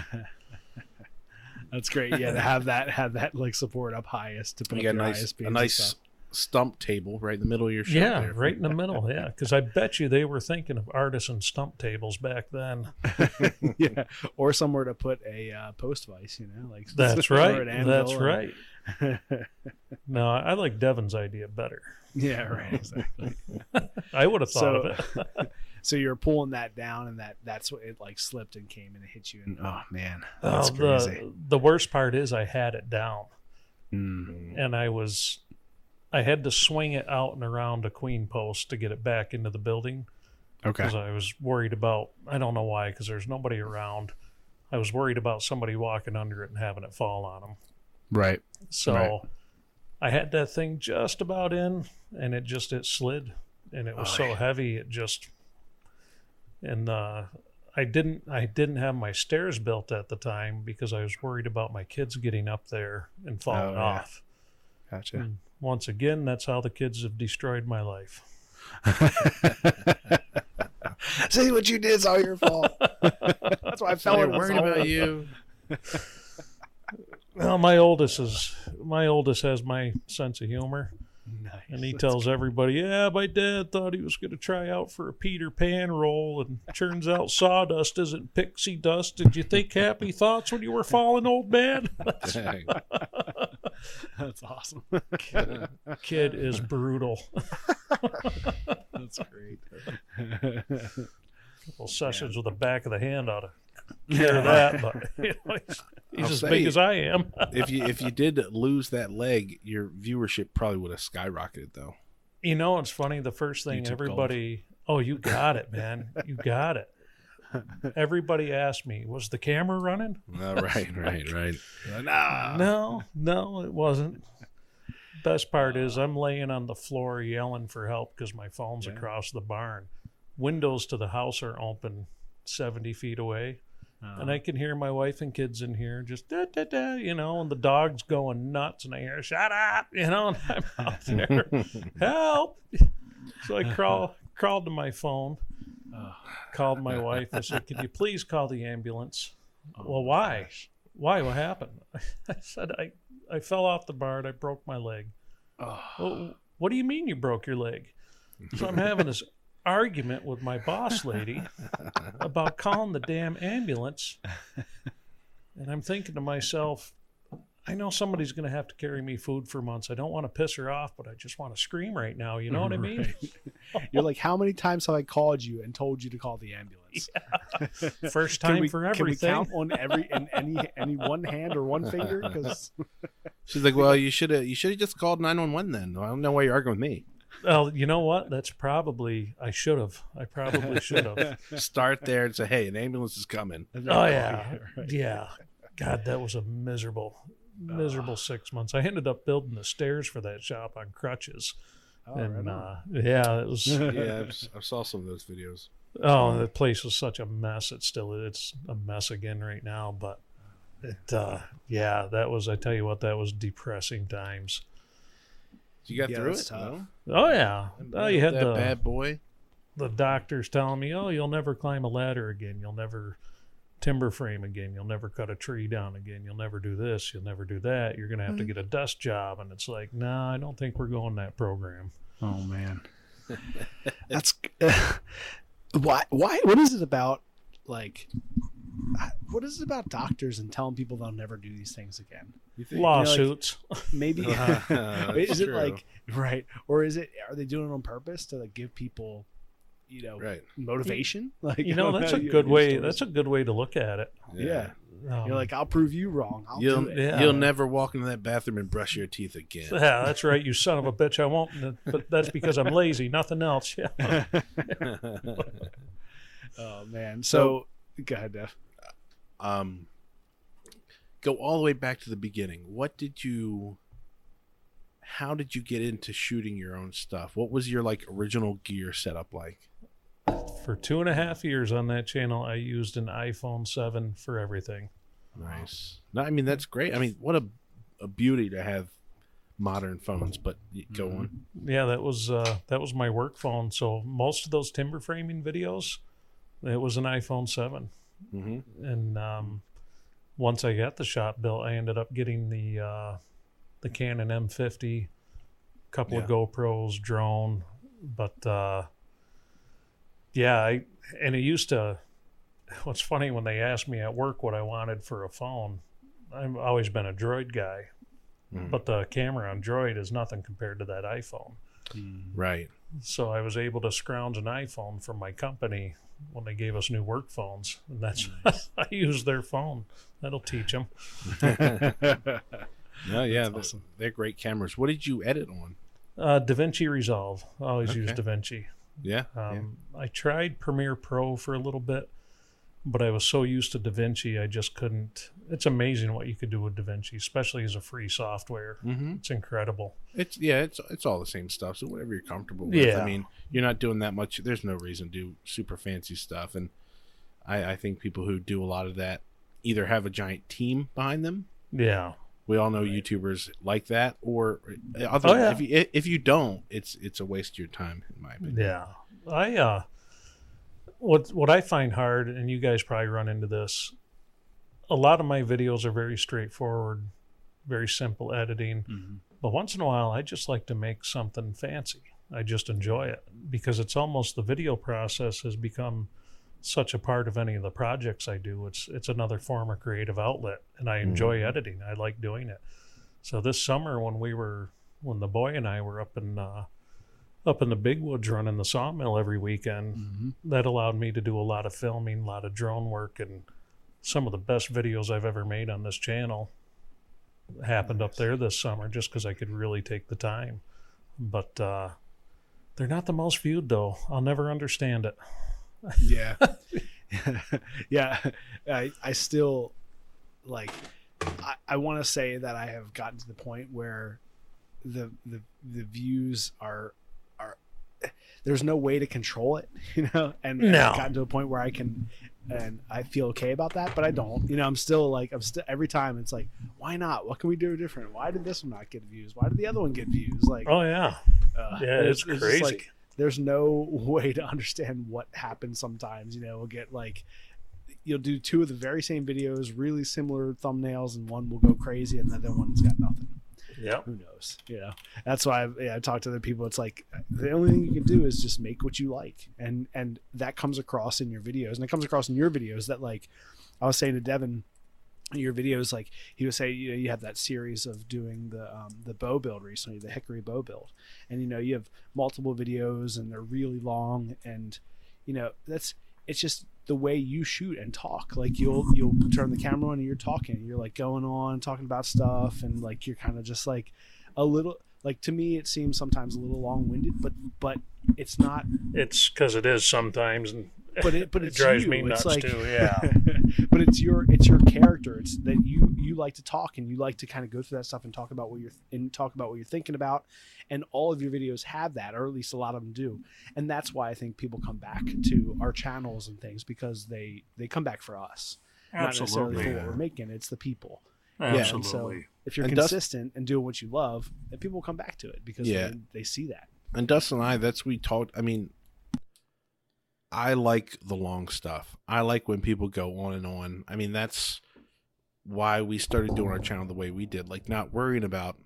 That's great. Yeah, to have that have that like support up highest to put You up got a your nice, highest beams a and nice stuff. Stump table right in the middle of your shop. yeah there. right in the middle (laughs) yeah because I bet you they were thinking of artisan stump tables back then. (laughs) yeah, or somewhere to put a uh, post vise. You know, like That's (laughs) right. That's and- right. No, I like Devin's idea better. yeah, right. Exactly. I would have thought So- of it. so you're pulling that down, and that that's what it like slipped and came and it hit you. And oh man, Oh, that's crazy. the the worst part is I had it down. Mm. and I was I had to swing it out and around a queen post to get it back into the building Okay. because I was worried about I don't know why because there's nobody around. I was worried about somebody walking under it and having it fall on them. Right. So Right. I had that thing just about in and it just it slid and it was Oh, so yeah. heavy it just and uh I didn't I didn't have my stairs built at the time because I was worried about my kids getting up there and falling Oh, yeah. off. Gotcha. And once again, that's how the kids have destroyed my life. (laughs) See what you did is all your fault. That's why I fell They're worried about you. Well, my oldest is my oldest has my sense of humor, Nice. and he That's tells everybody, "Yeah, my dad thought he was going to try out for a Peter Pan role, and turns out sawdust isn't pixie dust. Did you think happy thoughts when you were falling, old man?" (laughs) That's awesome. Kid is brutal. (laughs) That's great. Little sessions with the back of the hand ought to (laughs) cure that, but you know, he's, he's I'll as say- big as I am. (laughs) if you if you did lose that leg, your viewership probably would have skyrocketed though. You know, it's funny. The first thing YouTube everybody, oh, you got it, man. You got it. (laughs) Everybody asked me, was the camera running? Uh, right, right, right. Nah. No, no, it wasn't. Best part is I'm laying on the floor yelling for help because my phone's across the barn. Windows to the house are open 70 feet away. And I can hear my wife and kids in here just da da da, you know, and the dog's going nuts, and I hear "shut up," you know, and I'm (laughs) out there, help. So I crawl crawled to my phone, called my wife. I said, "Could you please call the ambulance?" well, why? Why? What happened? (laughs) I said, "I I fell off the barn. I broke my leg." Well, what do you mean you broke your leg? So I'm having this argument with my boss lady (laughs) about calling the damn ambulance. And I'm thinking to myself, I know somebody's going to have to carry me food for months. I don't want to piss her off, but I just want to scream right now. You know what I mean? (laughs) You're like, how many times have I called you and told you to call the ambulance? First time we, for Can we everything. count on every in any any one hand or one finger? Because She's like, well, you should have you should have just called nine one one then. I don't know why you're arguing with me. Well, you know what? That's probably I should have. I probably should have. (laughs) Start there and say, hey, an ambulance is coming. Oh yeah, (laughs) yeah. God, that was a miserable, miserable six months. I ended up building the stairs for that shop on crutches, Oh, and uh, yeah, it was. (laughs) yeah, I've, saw some of those videos. Oh, the place was such a mess. It's still it's a mess again right now. But it, uh, yeah, that was. I tell you what, that was depressing times. You got Yeah, through it. tough. no? Oh yeah, oh, you had that the bad boy. the doctors telling me, oh, you'll never climb a ladder again. You'll never timber frame again. You'll never cut a tree down again. You'll never do this. You'll never do that. You're going to have to mm-hmm. get a dust job. And it's like, no, nah, I don't think we're going that program. Oh man, (laughs) that's (laughs) why. Why? What is it about? Like, what is it about doctors and telling people they'll never do these things again? You think? Lawsuits. (laughs) Maybe (laughs) That's (laughs) is it like right, or is it? Are they doing it on purpose to like give people, you know, right? motivation? Like, you know, that's a good way. stories. That's a good way to look at it. yeah. Um, You're like, I'll prove you wrong. I'll You'll do it. Yeah. you'll never walk into that bathroom and brush your teeth again. yeah, that's right. You son of a bitch. I won't. But that's because I'm lazy. Nothing else. Yeah. Oh man. So, go ahead, Dev. um, go all the way back to the beginning. What did you? How did you get into shooting your own stuff? What was your like original gear setup like? for two and a half years on that channel, I used an iPhone 7 for everything. Nice. No, I mean that's great. I mean, what a a beauty to have modern phones. But go Mm-hmm. on. Yeah, that was uh, that was my work phone. So most of those timber framing videos, it was an iPhone 7. hmm And um, once I got the shop built, I ended up getting the uh, the Canon M50, couple of GoPros, drone, but uh, yeah, I and it used to. (laughs) What's funny when they asked me at work what I wanted for a phone, I've always been a Droid guy, Mhm. but the camera on Droid is nothing compared to that iPhone. Right. So I was able to scrounge an iPhone from my company when they gave us new work phones, and that's (laughs) I use their phone. That'll teach them. (laughs) No, yeah, they're, they're great cameras. What did you edit on? Uh, DaVinci Resolve. I always use Okay. DaVinci. Yeah. Um, I tried Premiere Pro for a little bit, but I was so used to DaVinci, I just couldn't. It's amazing what you could do with DaVinci, especially as a free software. yeah. hmm It's incredible. It's yeah, it's it's all the same stuff. So whatever you're comfortable with. Yeah. I mean, you're not doing that much. There's no reason to do super fancy stuff. And I, I think people who do a lot of that either have a giant team behind them. Yeah. We all know YouTubers like that, or uh, other, Oh, yeah. if you if you don't, it's it's a waste of your time, in my opinion. Yeah. I uh what what I find hard and you guys probably run into this a lot of my videos are very straightforward, very simple editing. But once in a while I just like to make something fancy. I just enjoy it because it's almost the video process has become such a part of any of the projects I do. It's it's another form of creative outlet and I enjoy editing. I like doing it. So this summer when we were when the boy and I were up in uh up in the big woods running the sawmill every weekend, that allowed me to do a lot of filming, a lot of drone work, and some of the best videos I've ever made on this channel happened up there this summer just because I could really take the time. But uh, they're not the most viewed, though. I'll never understand it. yeah (laughs) (laughs) yeah i i still like i, I want to say that i have gotten to the point where the the the views are there's no way to control it (laughs) you know and, and i've gotten to a point where i can and i feel okay about that but i don't you know i'm still like i'm still every time it's like why not what can we do different why did this one not get views why did the other one get views like Oh, yeah. uh, Yeah, it's just crazy. there's no (laughs) way to understand what happens sometimes. You know, we'll get like you'll do two of the very same videos, really similar thumbnails, and one will go crazy, and the other one's got nothing. Yeah. Who knows? You know, that's why I've, yeah, I talk to other people. It's like the only thing you can do is just make what you like, and and that comes across in your videos, and it comes across in your videos that like I was saying to Devin your videos like he would say you know you have that series of doing the um, the bow build recently the hickory bow build and you know you have multiple videos and they're really long and you know that's it's just the way you shoot and talk like you'll you'll turn the camera on and you're talking you're like going on talking about stuff and like you're kind of just like a little like to me it seems sometimes a little long-winded but but it's not It's because it is sometimes. And but it but it it's drives you. me It's nuts, like- too. (laughs) Yeah. but it's your it's your character. It's that you you like to talk and you like to kind of go through that stuff and talk about what you're and talk about what you're thinking about. And all of your videos have that, or at least a lot of them do. And that's why I think people come back to our channels and things because they they come back for us, not necessarily Absolutely. for what we're making. It's the people. Absolutely. And so if you're And Dust- consistent and doing what you love, then people will come back to it because Yeah. they, they see that. And Dustin and I, that's we talked. I mean, I like the long stuff. I like when people go on and on. I mean, that's why we started doing our channel the way we did. Like, not worrying about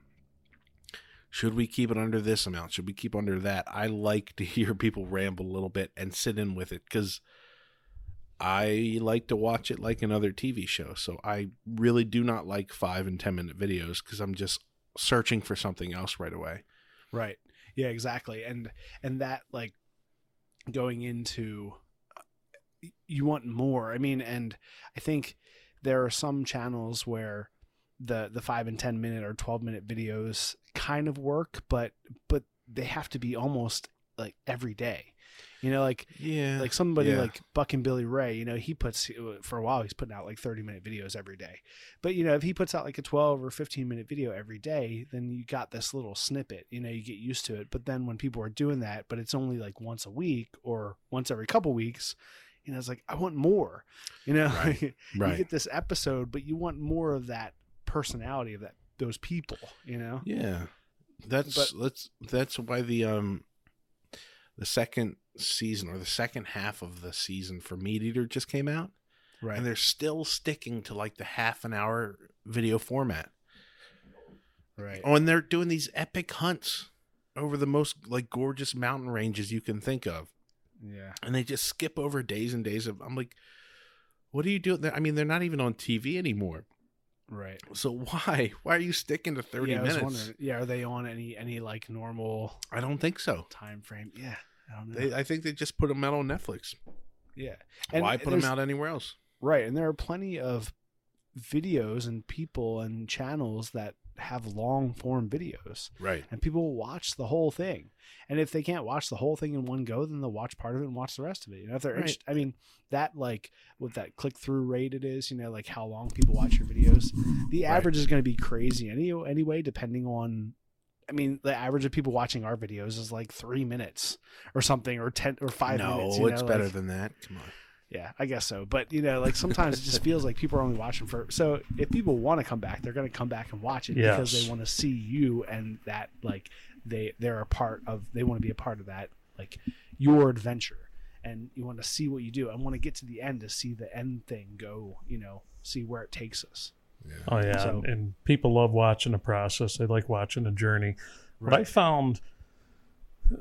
should we keep it under this amount? Should we keep under that? I like to (laughs) hear people ramble a little bit and sit in with it because I like to watch it like another TV show. So I really do not like five and 10 minute videos because I'm just searching for something else right away. Right. Yeah, exactly. And and that like going into you want more. I mean, and I think there are some channels where the the 5 and 10 minute or 12 minute videos kind of work, but but they have to be almost like every day. You know, like Yeah. like somebody Yeah. like Buckin' Billy Ray, you know, he puts for a while he's putting out like 30 minute videos every day. But you know, if he puts out like a 12 or 15 minute video every day, then you got this little snippet, you know, you get used to it. But then when people are doing that, but it's only like once a week or once every couple weeks, you know, it's like I want more. You know, Right. (laughs) you Right. get this episode, but you want more of that personality of that those people, you know? Yeah. That's But- that's that's why the um the second season or the second half of the season for MeatEater just came out. Right. And they're still sticking to like the half an hour video format. right. Oh, and they're doing these epic hunts over the most like gorgeous mountain ranges you can think of. Yeah. And they just skip over days and days of I'm like, what are you doing? I mean, they're not even on TV anymore. Right. So why? (laughs) Why are you sticking to 30 yeah, minutes? yeah, are they on any any like normal I don't think so. time frame? Yeah. I don't know. They, I think they just put them out on Netflix. yeah. Why put them out anywhere else? Right, and there are plenty of videos and people and channels that have long form videos, Right. and people will watch the whole thing. And if they can't watch the whole thing in one go, then they'll watch part of it and watch the rest of it. You know, if they're Right. interest- I mean, that like with that click through rate it is, you know, like how long people watch your videos. The Right. average is going to be crazy any anyway, depending on. I mean, the average of people watching our videos is like three minutes or something, or ten or five no, minutes. you it's know, better like- than that. Come on. Yeah, I guess so. But you know, like sometimes it just feels like people are only watching for. So if people want to come back, they're going to come back and watch it because they want to see you and that like they they're a part of. They want to be a part of that like your adventure, and you want to see what you do. I want to get to the end to see the end thing go. You know, see where it takes us. Yeah. Oh yeah, So- and, and people love watching the process. They like watching the journey. What I found,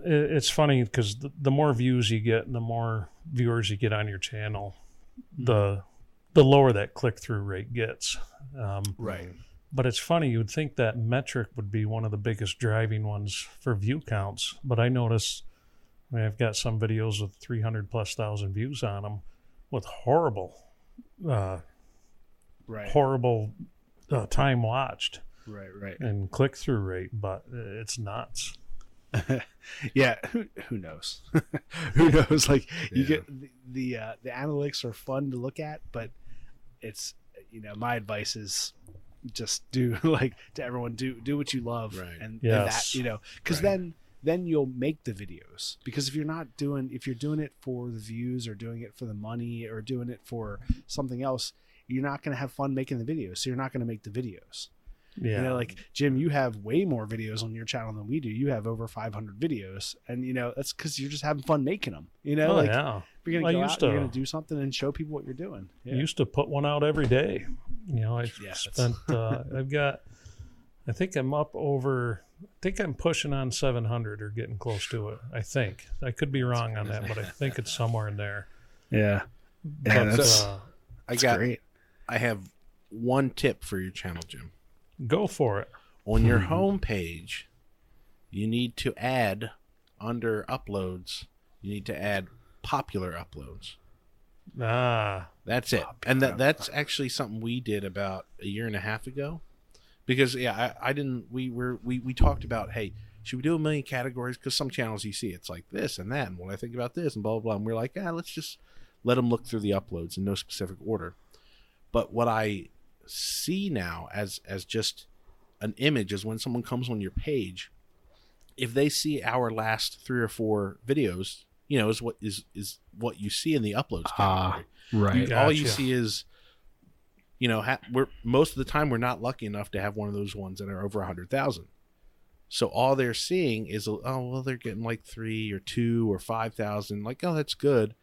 it's funny because the, the more views you get, and the more viewers you get on your channel, the the lower that click through rate gets. Um, Right. but it's funny. You would think that metric would be one of the biggest driving ones for view counts, but I notice. I mean, I've got some videos with 300 plus thousand views on them with horrible, uh, Right. horrible uh, time watched Right. Right. and click through rate, but it's nuts. (laughs) yeah who, who knows (laughs) who knows like you Yeah. get the the, uh, the analytics are fun to look at but it's you know my advice is just do (laughs) like to everyone do do what you love Right. and, and that you know because Right. then then you'll make the videos because if you're not doing if you're doing it for the views or doing it for the money or doing it for something else you're not going to have fun making the videos so you're not going to make the videos Yeah. you know, like Jim, you have way more videos on your channel than we do. You have over 500 videos, and you know that's because you're just having fun making them. You know, oh, like yeah. you're gonna I go used out, you're gonna do something and show people what you're doing. I used to put one out every day. You know, I (laughs) Yeah, that's- spent, uh, I've got, I think I'm up over, I think I'm pushing on 700 or getting close to it. I think. I could be wrong on that, but I think it's somewhere in there. yeah, Yeah, But, that's- uh, I got. great. I have one tip for your channel, Jim. Go for it. On your (laughs) home page, you need to add under uploads. You need to add popular uploads. Ah, That's it. And that that's actually something we did about a year and a half ago. Because yeah, I, I didn't we were we, we talked about, hey, should we do a million categories? Because some channels you see it's like this and that and what I think about this and blah blah blah. And we're like, yeah, let's just let them look through the uploads in no specific order. But what I see now as as just an image is when someone comes on your page, if they see our last three or four videos, you know, is what is is what you see in the uploads Ah, category. right. You- all you see is you know ha- we're most of the time we're not lucky enough to have one of those ones that are over a hundred thousand so all they're seeing is oh well they're getting like three or two or five thousand like oh that's good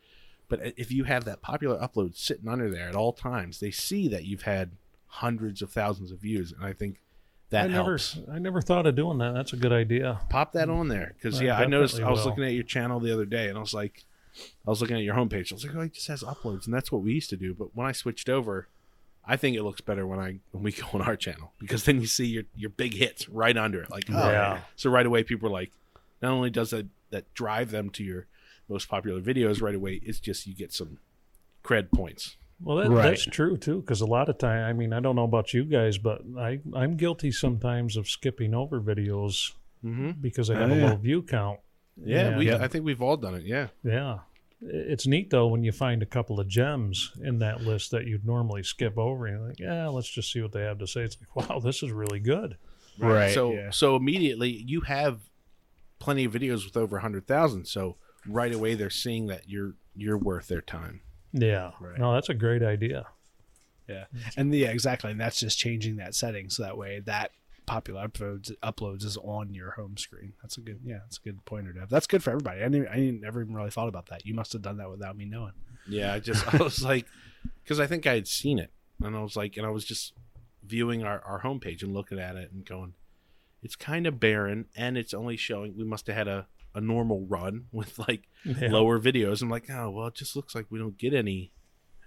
but if you have that popular upload sitting under there at all times they see that you've had hundreds of thousands of views and i think that I never, helps I never thought of doing that. That's a good idea. pop that on there because yeah i noticed i was will. looking at your channel the other day and i was like i was looking at your homepage i was like oh it just has uploads and that's what we used to do but when i switched over i think it looks better when i when we (laughs) go on our channel because then you see your your big hits right under it like oh Yeah. so right away people are like not only does that that drive them to your most popular videos right away it's just you get some cred points Well, that, Right. that's true too. Because a lot of time, I mean, I don't know about you guys, but I I'm guilty sometimes of skipping over videos mm-hmm. because I have Oh, a yeah. low view count. Yeah, we, I think we've all done it. Yeah. Yeah. It's neat though when you find a couple of gems in that list that you'd normally skip over and you're like, yeah, let's just see what they have to say. It's like, (laughs) wow, this is really good. Right, So yeah. so immediately you have plenty of videos with over hundred thousand. So right away they're seeing that you're you're worth their time. Yeah. Right. No, that's a great idea. Yeah, and yeah, exactly, and that's just changing that setting so that way that popular uploads uploads is on your home screen. That's a good, yeah, that's a good pointer to have. That's good for everybody. I didn't, I didn't never even really thought about that. You must have done that without me knowing. Yeah, I just I was like, because I think I had seen it, and I was like, and I was just viewing our our homepage and looking at it and going, it's kind of barren, and it's only showing. We must have had a a normal run (laughs) with like Yeah. lower videos. I'm like, oh well, it just looks like we don't get any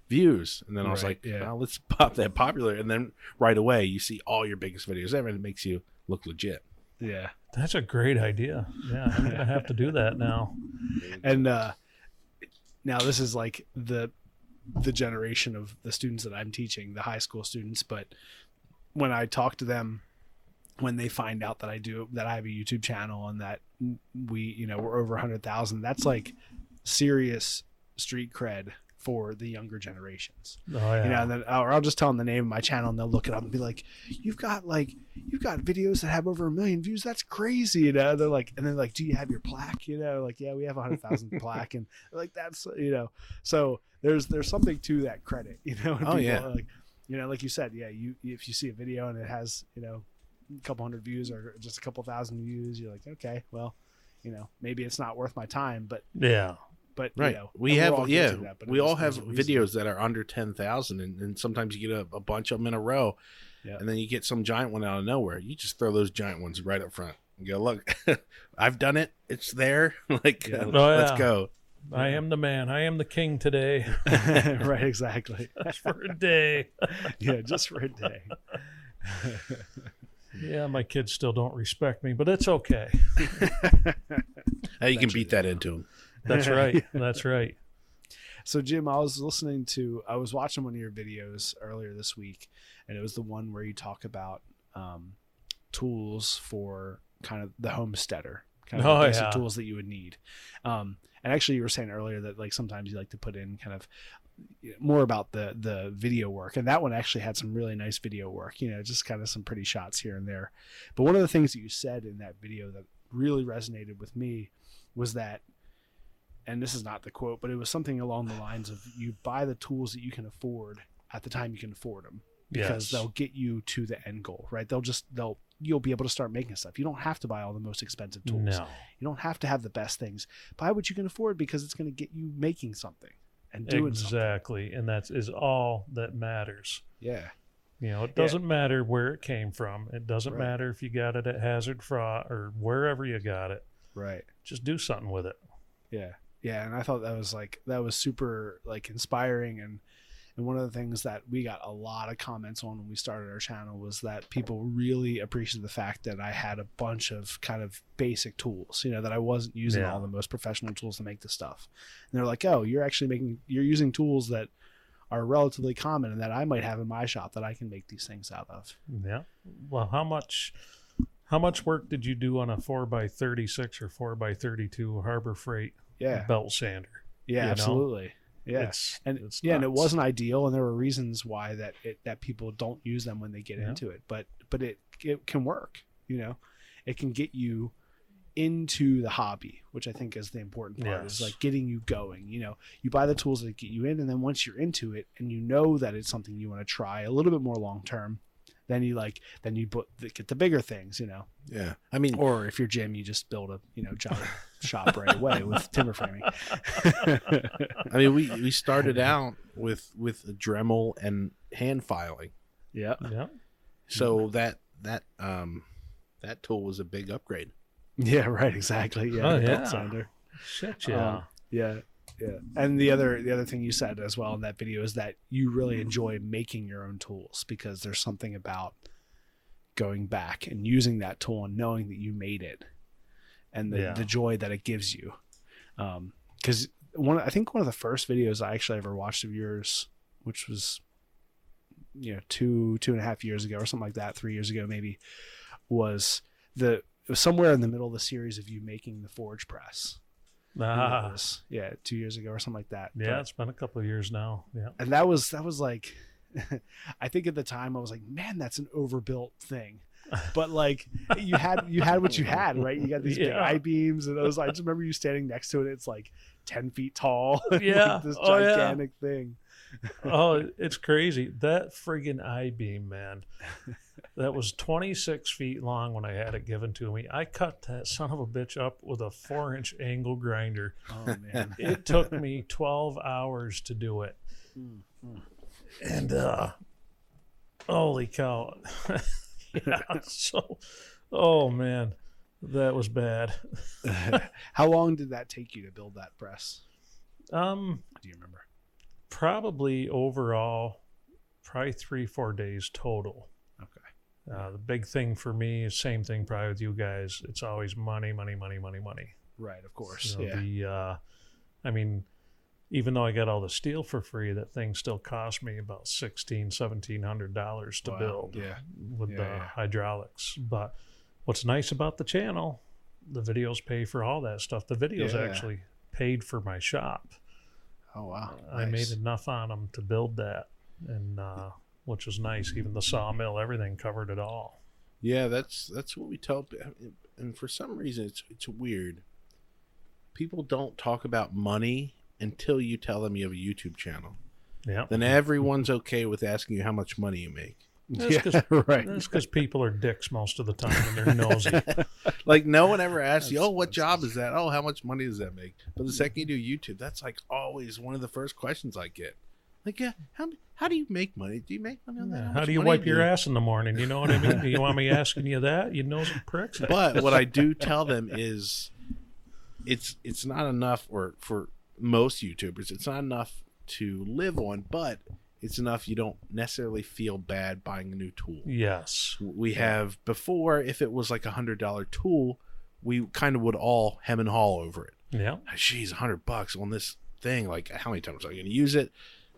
views. And then I was Right, like, yeah. well, let's (laughs) pop that popular, and then right away you see all your biggest videos ever, and it makes you look legit. Yeah, That's a great idea. Yeah, I'm gonna have to do that now. (laughs) and uh now this is like the the generation of the students that I'm teaching, the high school students, but when I talk to them when they find out that I do that I have a YouTube channel and that we, you know, we're over 100,000, that's like serious street cred for the younger generations. Oh yeah. You know, and then or I'll just tell them the name of my channel and they'll look it up and be like, "You've got like you've got videos that have over a million views. That's crazy." You know, they're like, and they're like, "Do you have your plaque?" You know, like, "Yeah, we have a hundred thousand (laughs) plaque," and like that's you know, so there's there's something to that credit. You know, (laughs) Oh, yeah. like you know, like you said, yeah, you if you see a video and it has you know a couple hundred views or just a couple thousand views, you're like, okay, well, you know, maybe it's not worth my time, but yeah. but Right. you know, we have all yeah. that, but we all have there's a reason. videos that are under ten thousand, and, and sometimes you get a, a bunch of them in a row, Yeah. and then you get some giant one out of nowhere. You just throw those giant ones right up front. And go look, (laughs) I've done it. It's there. (laughs) like Yeah. uh, Oh, let's yeah. go. I am the man. I am the king today. (laughs) right, exactly. Just for a day. yeah, just for a day. Yeah, my kids still don't respect me, but it's okay. (laughs) Now you can beat that into them. That's right. (laughs) That's right. So Jim, I was listening to I was watching one of your videos earlier this week, and it was the one where you talk about um, tools for kind of the homesteader, kind of Oh, the basic yeah. tools that you would need. Um, and actually, you were saying earlier that like sometimes you like to put in kind of more about the the video work, and that one actually had some really nice video work. You know, just kind of some pretty shots here and there. But one of the things that you said in that video that really resonated with me was that and this is not the quote, but it was something along the lines of you buy the tools that you can afford at the time you can afford them because Yes. they'll get you to the end goal, right? They'll just they'll you'll be able to start making stuff. You don't have to buy all the most expensive tools. No. You don't have to have the best things. Buy what you can afford because it's going to get you making something and doing something. Exactly. And that is all that matters. Yeah. You know, it doesn't matter where it came from. It doesn't Right. matter if you got it at Hazard Fraud or wherever you got it. Right. Just do something with it. Yeah. Yeah, and I thought that was like that was super like inspiring and and one of the things that we got a lot of comments on when we started our channel was that people really appreciated the fact that I had a bunch of kind of basic tools, you know, that I wasn't using Yeah. all the most professional tools to make this stuff. And they're like, "Oh, you're actually making you're using tools that are relatively common and that I might have in my shop that I can make these things out of." Yeah. Well, how much how much work did you do on a 4 by 36 or 4 by 32 Harbor Freight Yeah. belt sander? Yeah, you know? Yeah. It's, and it's yeah, and it wasn't ideal, and there were reasons why that it that people don't use them when they get Yeah. into it. But but it it can work. You know, it can get you into the hobby, which I think is the important part. Is like getting you going. You know, you buy the tools that get you in, and then once you're into it, and you know that it's something you want to try a little bit more long term, then you like then you put get the bigger things. You know, Yeah. I mean, or if you're Jim, you just build a you know (laughs) giant shop right away with (laughs) timber framing. I mean, we we started out with with a Dremel and hand filing, yeah. Yeah. so that that um that tool was a big upgrade. Yeah, right, exactly. Yeah, Oh, yeah. sander. Shit, yeah. Um, yeah, yeah. And the other the other thing you said as well in that video is that you really enjoy making your own tools because there's something about going back and using that tool and knowing that you made it and the, Yeah. the joy that it gives you. Um, because one I think one of the first videos I actually ever watched of yours, which was you know two two and a half years ago or something like that, three years ago maybe, was the it was somewhere in the middle of the series of you making the Forge press. I think it Ah, was, yeah, two years ago or something like that. yeah, But- it's been a couple of years now. Yeah. and that was that was like (laughs) I think at the time I was like, man, that's an overbuilt thing. But like you had you had what you had, right? You got these big Yeah. I beams, and I just remember you standing next to it. It's like ten feet tall, (laughs) like, Yeah. this Oh, yeah. gigantic thing. oh, it's crazy. That friggin' I beam, man. That was 26 feet long when I had it given to me. I cut that son of a bitch up with a four inch angle grinder. Oh man, It took me 12 hours to do it. And, uh, holy cow. (laughs) (laughs) yeah, so, oh man, that was bad. (laughs) how long did that take you to build that press? Um, Do you remember? probably overall, probably three, four days total. Okay. Uh, the big thing for me is same thing probably with you guys. It's always money, money, money, money, money. Right, of course. You know, yeah. The uh, I mean, even though I got all the steel for free, that thing still cost me about sixteen, seventeen hundred dollars to Wow. build Yeah. with Yeah, the yeah. hydraulics. But what's nice about the channel, the videos pay for all that stuff. The videos Yeah. actually paid for my shop. Oh wow. I made enough on them to build that, and uh, which was nice. Even the sawmill, everything covered it all. Yeah, that's that's what we tell. And for some reason, it's it's weird. People don't talk about money until you tell them you have a YouTube channel. Yeah, Then everyone's okay with asking you how much money you make. That's Yeah, 'cause- (laughs) right. That's because people are dicks most of the time and they're nosy. (laughs) Like no one ever asks you, "Oh, what job is that? Oh, how much money does that make?" But the second you do YouTube, that's like always one of the first questions I get. Like, yeah, how how do you make money? Do you make money on that? Yeah, How How do you money wipe your ass in the morning? You know what I mean? Do you want me asking you that? You know nosy pricks. But what I do tell them is, it's it's not enough, or for most YouTubers, it's not enough to live on, but it's enough you don't necessarily feel bad buying a new tool. Yes. We have before, if it was like a hundred dollar tool, we kind of would all hem and haw over it. Yeah. Geez, a hundred bucks on this thing. Like, how many times are you going to use it?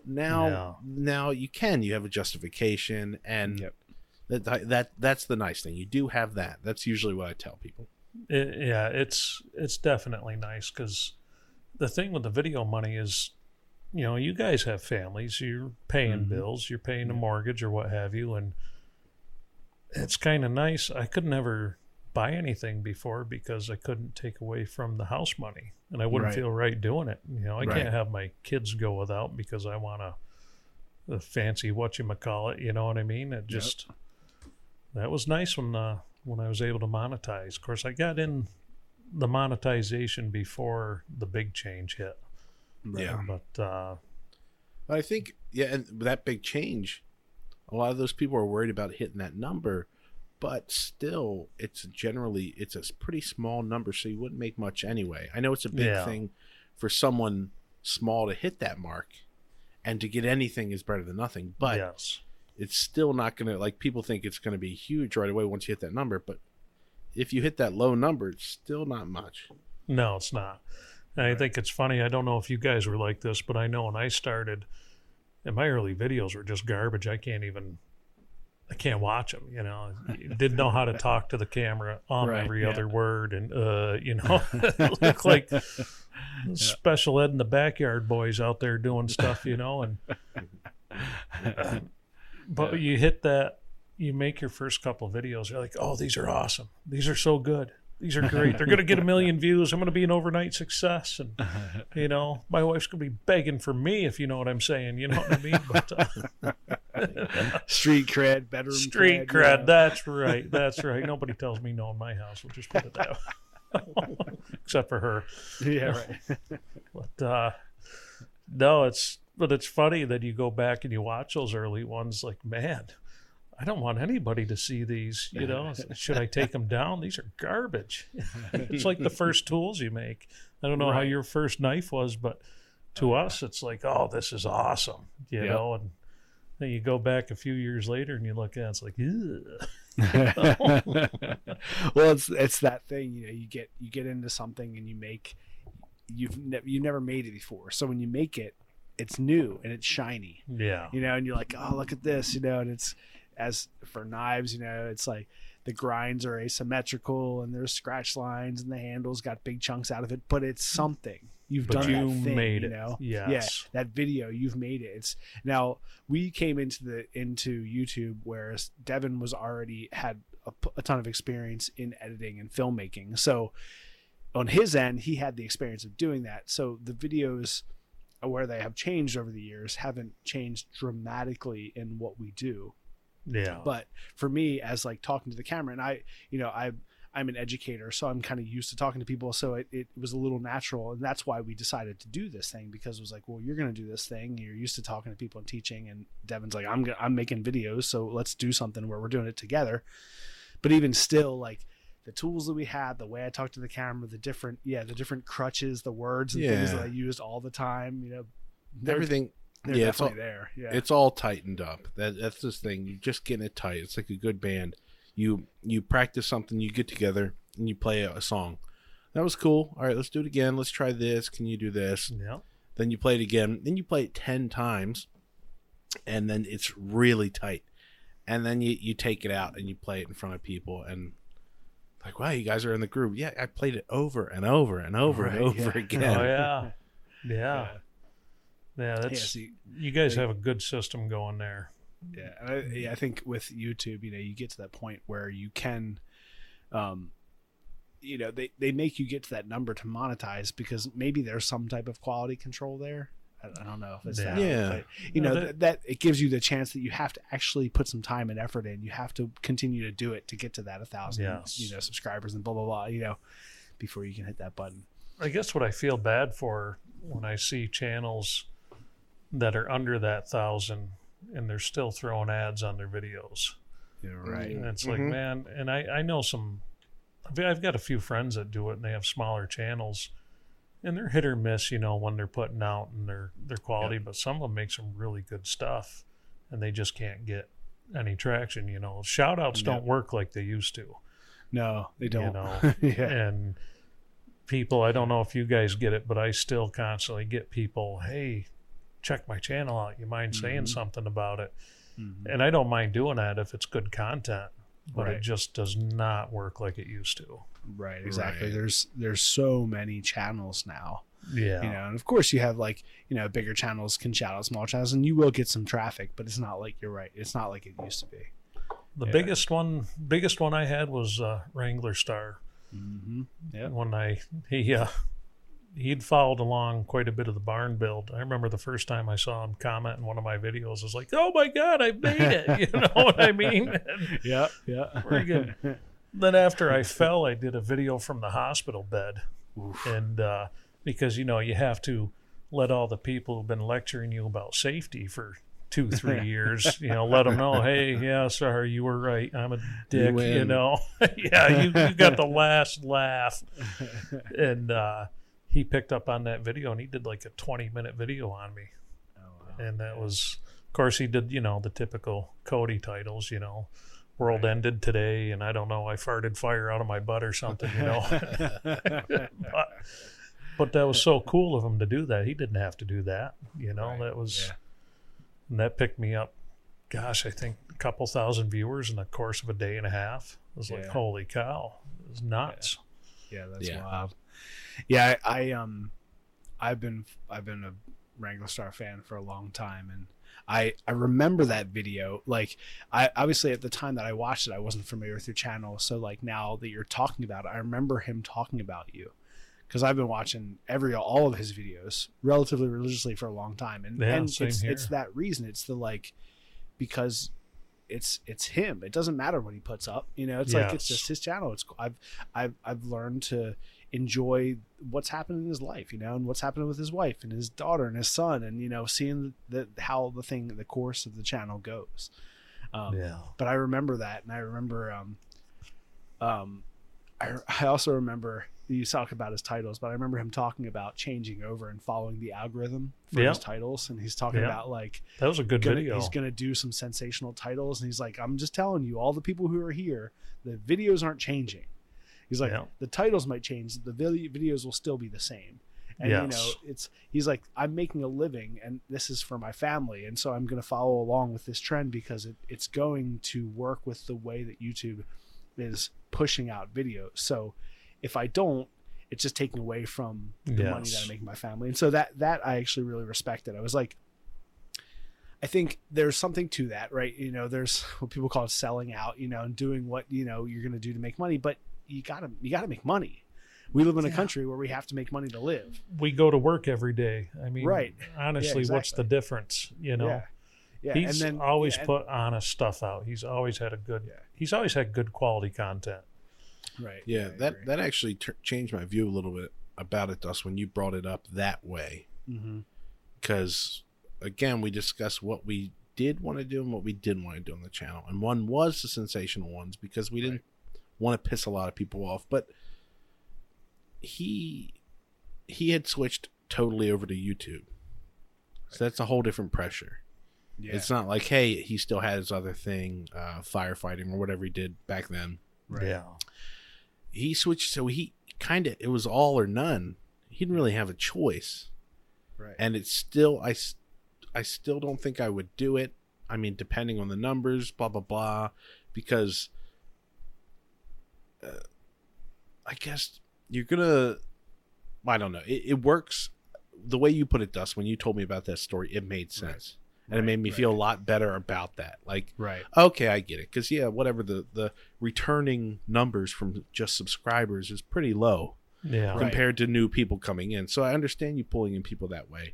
Now, now you can. You have a justification, and Yep. that that that's the nice thing. You do have that. That's usually what I tell people. It, yeah, it's it's definitely nice because the thing with the video money is, you know, you guys have families, you're paying Mm-hmm. bills, you're paying a mortgage or what have you, and it's kind of nice. I could never buy anything before because I couldn't take away from the house money, and I wouldn't Right. feel right doing it. You know, I Right. can't have my kids go without because I want a, a fancy what you call it. You know what I mean? It just that was nice when uh, when I was able to monetize. Of course, I got in the monetization before the big change hit. Yeah. But uh, I think, yeah, and that big change, a lot of those people are worried about hitting that number, but still, it's generally it's a pretty small number, so you wouldn't make much anyway. I know it's a big Yeah. thing for someone small to hit that mark, and to get anything is better than nothing. But yes, it's still not going to like people think it's going to be huge right away once you hit that number, but if you hit that low number, it's still not much. no, it's not. And I think it's funny. I don't know if you guys were like this, but I know when I started, and my early videos were just garbage. I can't even. I can't watch them, you know. Didn't know how to talk to the camera on Right, every yeah. other word, and uh, you know, (laughs) (laughs) look like special ed in the backyard boys out there doing stuff, you know, and (laughs) but you hit that you make your first couple of videos you're like oh these are awesome these are so good these are great they're going to get a million (laughs) views i'm going to be an overnight success and you know my wife's going to be begging for me if you know what i'm saying you know what i mean but uh, (laughs) Street cred, bedroom street cred. cred yeah. that's right that's right (laughs) nobody tells me no in my house we'll just put it that way except for her Yeah, right. But uh, no, it's but it's funny that you go back and you watch those early ones. Like, man, I don't want anybody to see these. You know, (laughs) should I take them down? These are garbage. (laughs) it's like the (laughs) first tools you make. I don't know how your first knife was, but to uh, us, it's like, oh, this is awesome. You Yep. know, and then you go back a few years later and you look at it, it's like, well, it's it's that thing. You know, you get you get into something and you make you've ne- you never made it before. So when you make it, it's new and it's shiny. yeah, You know, and you're like, oh, look at this. You know, and it's as for knives, you know, it's like the grinds are asymmetrical and there's scratch lines and the handles got big chunks out of it, but it's something. You've But done you that thing, made you it. Yes. Yeah, that video you've made it. It's now we came into the into YouTube, whereas Devin was already had a ton of experience in editing and filmmaking. So on his end, he had the experience of doing that. So the videos where they have changed over the years haven't changed dramatically in what we do Yeah. but for me as like talking to the camera and i you know i i'm an educator so i'm kind of used to talking to people so it, it was a little natural and that's why we decided to do this thing because it was like well you're going to do this thing you're used to talking to people and teaching and devin's like i'm gonna, i'm making videos so let's do something where we're doing it together but even still like the tools that we had the way i talked to the camera the different yeah the different crutches the words and things that i used all the time you know Everything. They're yeah, it's all, there yeah it's all tightened up. That that's this thing. You're just getting it tight. It's like a good band. You you practice something. You get together and you play a, a song. That was cool. All right, let's do it again. Let's try this. Can you do this? yeah. Then you play it again. Then you play it 10 times. And then it's really tight. And then you, you take it out and you play it in front of people. And like, wow, you guys are in the groove. Yeah, I played it over and over and over and over yeah. again. Oh yeah. (laughs) Yeah. Yeah. That's yeah, see, you guys have a good system going there. Yeah, and I, yeah, I think with YouTube, you know, you get to that point where you can, um, you know, they they make you get to that number to monetize because maybe there's some type of quality control there. I, I don't know if it's that. Yeah. but, you No, know that- that, that it gives you the chance that you have to actually put some time and effort in. You have to continue to do it to get to that a thousand, Yes. you know, subscribers and blah blah blah. You know, before you can hit that button. I guess what I feel bad for when I see channels that are under that thousand and they're still throwing ads on their videos. Yeah, right. And it's like, Mhm. man, and I, I know some, I've- I've got a few friends that do it and they have smaller channels and they're hit or miss, you know, when they're putting out and their, their quality, but some of them make some really good stuff and they just can't get any traction, you know. Shout outs don't work like they used to. No, they don't. know, (laughs) yeah. and people i don't know if you guys get it but i still constantly get people hey check my channel out you mind saying Mhm. something about it Mhm. and i don't mind doing that if it's good content but Right. it just does not work like it used to Right, exactly. Right. There's there's so many channels now. yeah you know and of course you have like you know bigger channels can shout out small channels and you will get some traffic but it's not like you're right it's not like it used to be the yeah. biggest one biggest one i had was uh, Wranglerstar mm-hmm. yeah when i he uh he'd followed along quite a bit of the barn build. I remember the first time I saw him comment in one of my videos. I was like, "Oh my god, I made it!" (laughs) You know what I mean? And (laughs) yeah yeah then after I (laughs) fell, I did a video from the hospital bed, and uh, because you know you have to let all the people who've been lecturing you about safety for two three years, you know, let them know, hey, yeah, sorry, you were right, I'm a dick, you, win. know, yeah, you, you got the last laugh, and uh, he picked up on that video and he did like a 20 minute video on me. Oh, and that was of course he did you know the typical cody titles you know world ended today and i don't know i farted fire out of my butt or something you know. (laughs) (laughs) But, but that was so cool of him to do that. He didn't have to do that you know. Right, that was yeah. and that picked me up gosh i think a couple thousand viewers in the course of a day and a half. It was like holy cow it was nuts. Yeah that's Yeah. wild yeah I, I um i've been i've been a Wranglerstar fan for a long time and I, I remember that video. Like I obviously at the time that I watched it I wasn't familiar with your channel. So like now that you're talking about it I remember him talking about you because I've been watching every all of his videos relatively religiously for a long time. And, Yeah, and it's here. it's that reason. It's the like because it's it's him. It doesn't matter what he puts up you know? It's like it's just his channel. It's I've I've I've learned to enjoy what's happening in his life you know and what's happening with his wife and his daughter and his son and you know seeing the how the thing the course of the channel goes um, yeah but I remember that, and I remember, um, um, I, I also remember you talk about his titles, but I remember him talking about changing over and following the algorithm for Yeah. his titles, and he's talking Yeah. about like that was a good gonna, video he's gonna do some sensational titles, and he's like, I'm just telling you, all the people who are here, the videos aren't changing. He's like, Yeah. the titles might change, the vid- videos will still be the same. And you know, it's he's like, I'm making a living and this is for my family. And so I'm gonna follow along with this trend because it, it's going to work with the way that YouTube is pushing out videos. So if I don't, it's just taking away from the money that I'm making my family. And so that that I actually really respected. I was like I think there's something to that, right? You know, there's (laughs) what people call selling out, you know, and doing what, you know, you're going to do to make money, but you got to you got to make money. We live in a country where we have to make money to live. We go to work every day. I mean, Right. honestly, Yeah, what's the difference? You know, Yeah. Yeah, he's and then always yeah, and- put honest stuff out. He's always had a good. Yeah. He's always had good quality content. right. Yeah, I that that actually tur changed my view a little bit about it, Dust, when you brought it up that way. Mhm. Because again, we discussed what we did want to do and what we didn't want to do on the channel, and one was the sensational ones because we didn't want to piss a lot of people off. But he he had switched totally over to YouTube, so that's a whole different pressure. Yeah. It's not like hey, he still had his other thing, uh, firefighting or whatever he did back then. Right. Yeah. he switched so he kind of it was all or none he didn't really have a choice right. and it's still I, I still don't think i would do it i mean depending on the numbers blah blah blah because uh, i guess you're gonna i don't know. It, it works the way you put it dust when you told me about that story it made sense. And it made me right. feel a lot better about that. Like right. okay i get it. Because yeah whatever the the returning numbers from just subscribers is pretty low Yeah. Right. compared to new people coming in. So i understand you pulling in people that way.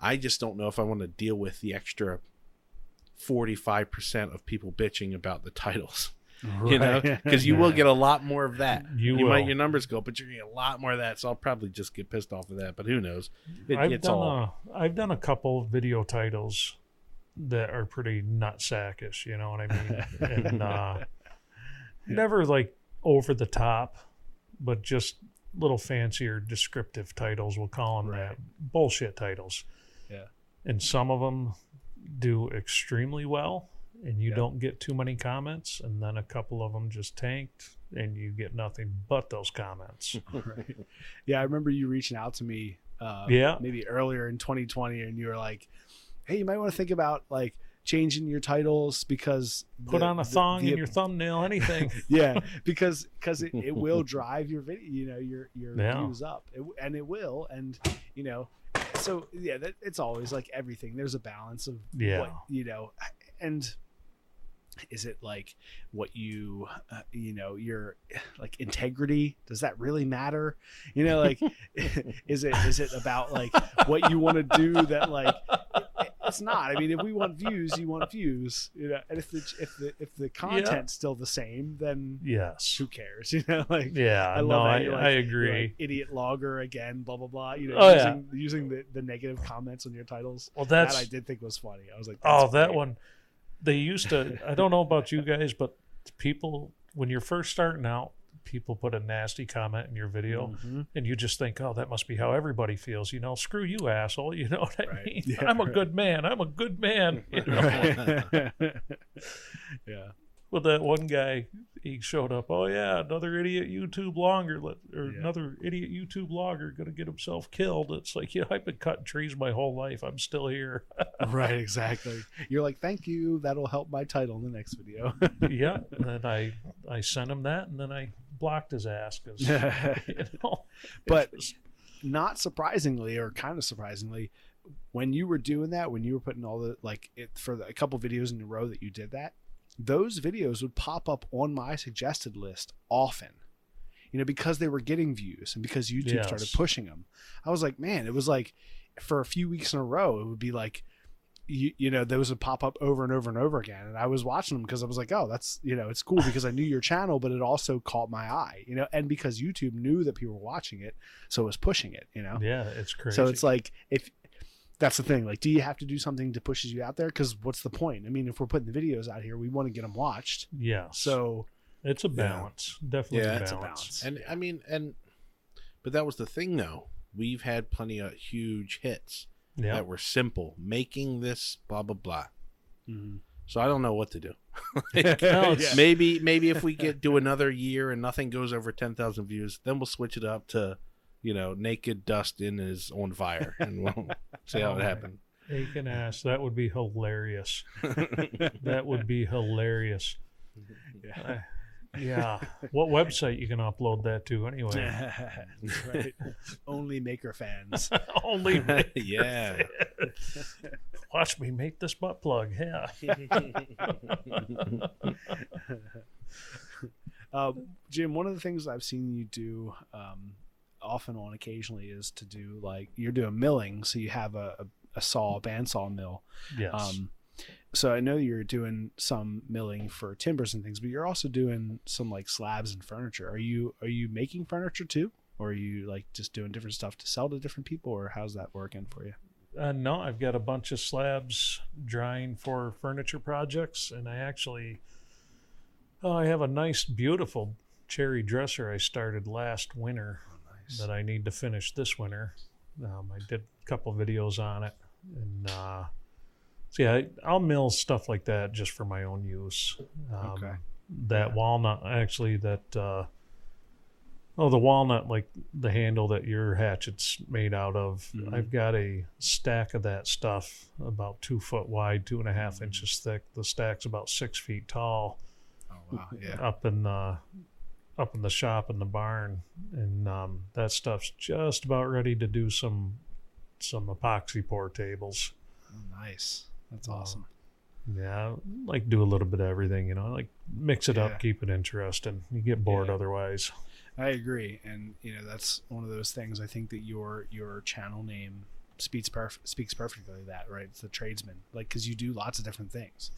I just don't know if i want to deal with the extra 45% of people bitching about the titles you know because (laughs) you will get a lot more of that You might will. your numbers go but you're gonna get a lot more of that so i'll probably just get pissed off of that but who knows it, I've done all a I've done a couple video titles that are pretty nutsackish. You know what I mean? (laughs) and uh, never like over the top, but just little fancier descriptive titles. We'll call them that. Bullshit titles. Yeah. And some of them do extremely well, and you Yeah. don't get too many comments. And then a couple of them just tanked, and you get nothing but those comments. (laughs) right. (laughs) Yeah, I remember you reaching out to me. Uh, Yeah. maybe earlier in 2020, and you were like, "Hey, you might want to think about like changing your titles because Put the- on a the- thong the- in your thumbnail, anything. (laughs) yeah, because because it, it will drive your video, you know, your your Yeah. views up, it, and it will, and you know, so yeah, that, it's always like everything. There's a balance of Yeah. what you know, and is it like what you uh, you know your (sighs) like integrity does that really matter you know like (laughs) (laughs) is it is it about like what you want to do that like it- it's not i mean if we want views you want views you know and if the if the if the content's still the same then yes. who cares (laughs) you know like Yeah, I no, love I, that. Like- I agree. like, idiot logger again, blah blah blah. You know, Oh, yeah. using, using the, the negative comments on your titles. well, that's that I did think was funny. I was like, oh, that great. one. They used to. I don't know about you guys, but people when you're first starting out, people put a nasty comment in your video, Mhm. and you just think, oh, that must be how everybody feels. You know, screw you, asshole. You know what I Right. mean? Yeah, I'm a right. good man. I'm a good man. You know? (laughs) (laughs) Yeah. Well, that one guy, he showed up. Oh yeah, another idiot YouTube blogger, let- or Yeah. another idiot YouTube blogger gonna get himself killed. It's like, (laughs) yeah, I've been cutting trees my whole life. I'm still here. (laughs) Right. Exactly. You're like, thank you. That'll help my title in the next video. (laughs) yeah, and then I I sent him that, and then I blocked his ass because you know. But- was- Not surprisingly, or kind of surprisingly, when you were doing that, when you were putting all the like it for the, a couple videos in a row that you did that, those videos would pop up on my suggested list often. You know, because they were getting views and because YouTube started pushing them. I was like, man, it was like for a few weeks in a row, it would be like you, you know those would pop up over and over and over again and i was watching them because i was like oh that's you know it's cool because i knew your channel but it also caught my eye you know and because youtube knew that people were watching it so it was pushing it you know yeah, it's crazy. so it's like if that's the thing like do you have to do something to pushes you out there because what's the point i mean if we're putting the videos out here we want to get them watched yeah, so it's a balance, definitely Yeah, a it's a balance. balance. And I mean, and but that was the thing, though. We've had plenty of huge hits Yeah, that were simple, making this blah blah blah. mhm. So I don't know what to do. (laughs) No, maybe maybe if we get do another year and nothing goes over ten thousand views, then we'll switch it up to, you know, naked Dustin is on fire, and we'll (laughs) see how Oh, it happened. Aiken ass. That would be hilarious. (laughs) that would be hilarious. Yeah. Uh, yeah. What website you can upload that to anyway? (laughs) Right. Only Maker fans. Only yeah. watch me make this butt plug. Yeah. Um, Jim, one of the things I've seen you do um, off and on occasionally is to do like you're doing milling, so you have a, a, a saw, a bandsaw mill. Yes. Um, so I know you're doing some milling for timbers and things, but you're also doing some like slabs and furniture. Are you are you making furniture too, or are you like just doing different stuff to sell to different people, or how's that working for you? Uh, no, I've got a bunch of slabs drying for furniture projects, and I actually, oh, I have a nice, beautiful cherry dresser I started last winter that I need to finish this winter. Um, I did a couple videos on it, and uh, so yeah, I, I'll mill stuff like that just for my own use. Um, Okay. That walnut, actually, that. Uh, Oh, the walnut, like the handle that your hatchet's made out of. Mhm. I've got a stack of that stuff about two foot wide, two and a half inches thick. The stack's about six feet tall Oh wow, yeah. up in the up in the shop in the barn, and um, that stuff's just about ready to do some some epoxy pour tables. Oh, nice. That's Oh. awesome. Yeah, I like do a little bit of everything, you know, like mix it Yeah. up, keep it interesting. You get bored Yeah. otherwise. I agree, and you know that's one of those things. I think that your your channel name speaks perf- speaks perfectly that, right? It's the tradesman, like because you do lots of different things,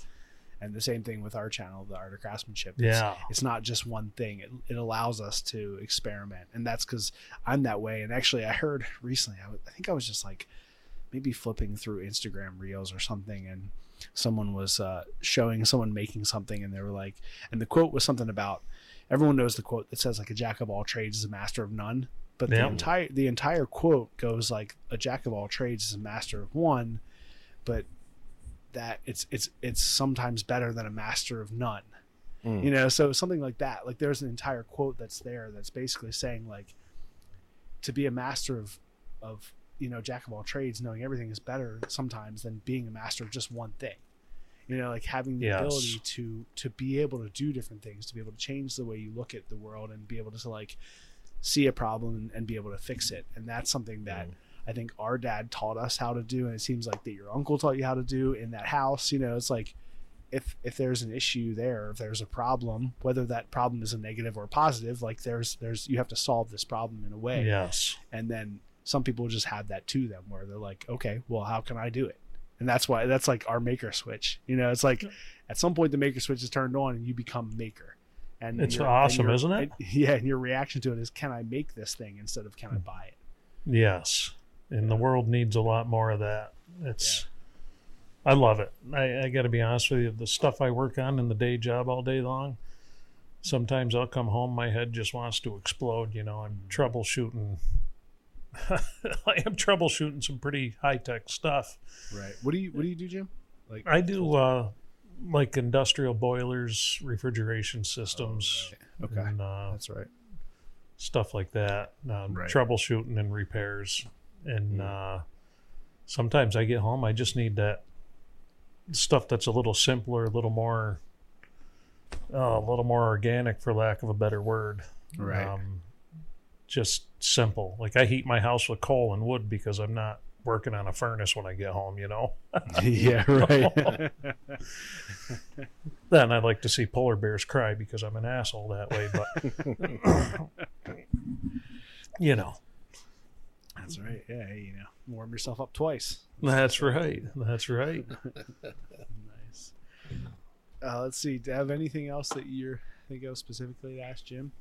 and the same thing with our channel, the art of craftsmanship. It's, Yeah. it's not just one thing. It, it allows us to experiment, and that's because I'm that way. And actually, I heard recently, I w- I think I was just like maybe flipping through Instagram reels or something, and someone was uh, showing someone making something, and they were like, and the quote was something about everyone knows the quote that says like a jack of all trades is a master of none but the entire the entire quote goes like a jack of all trades is a master of one but that it's it's it's sometimes better than a master of none Mm. you know so something like that like there's an entire quote that's there that's basically saying like to be a master of of you know jack of all trades knowing everything is better sometimes than being a master of just one thing you know like having the Yes. ability to to be able to do different things to be able to change the way you look at the world and be able to like see a problem and, and be able to fix it and that's something that i think our dad taught us how to do and it seems like that your uncle taught you how to do in that house you know it's like if if there's an issue there if there's a problem whether that problem is a negative or a positive like there's there's you have to solve this problem in a way Yes. and then some people just have that to them where they're like okay well how can i do it and that's why that's like our maker switch you know it's like at some point the maker switch is turned on and you become maker and It's and awesome, your- isn't it? and- yeah and your reaction to it is can i make this thing instead of Hmm. can i buy it Yes. And the world needs a lot more of that. It's I love it. I, I gotta be honest with you, the stuff I work on in the day job all day long, sometimes I'll come home, my head just wants to explode, you know, I'm troubleshooting (laughs) I am troubleshooting some pretty high tech stuff. right what do you what do you do jim like I do uh like industrial boilers, refrigeration systems, okay and uh, that's right stuff like that. Um, Right. Troubleshooting and repairs, and uh, sometimes I get home, I just need that stuff that's a little simpler, a little more, uh, a little more organic, for lack of a better word. Right. Um, just simple. Like I heat my house with coal and wood because I'm not working on a furnace when I get home. You know. (laughs) (laughs) yeah right (laughs) Then I'd like to see polar bears cry because I'm an asshole that way, but (coughs) you know. That's right. Yeah you know warm yourself up twice. That's right. That's right. (laughs) nice. Uh, let's see. Do you have anything else that you're think of specifically to ask jim?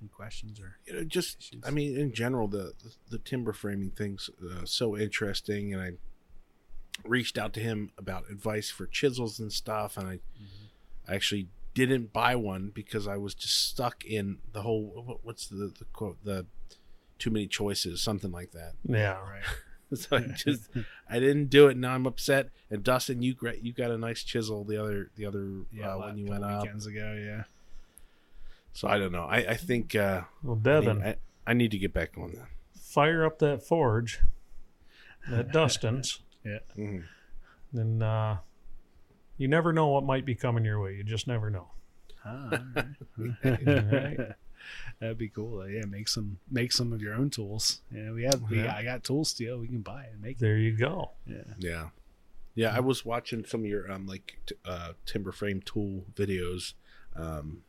Any questions or you know just i mean in general the the timber framing thing's uh, so interesting and i reached out to him about advice for chisels and stuff and i i actually didn't buy one because i was just stuck in the whole what's the the quote the too many choices something like that Yeah. right (laughs) (laughs) so i (laughs) just i didn't do it now i'm upset and dustin you you got a nice chisel the other the other yeah uh, when you went up weekends ago yeah so i don't know i i think uh Well, I, Devin, I, I need to get back on that. fire up that forge, that Dustin's, Yeah. Mhm. then uh, you never know what might be coming your way. You just never know. Ah, all Right. right. That'd be cool. Yeah, make some make some of your own tools. Yeah, we have we I got tool steel. We can buy it and make it. There you go. Yeah. Yeah, yeah. I was watching some of your um like t- uh, timber frame tool videos. Um,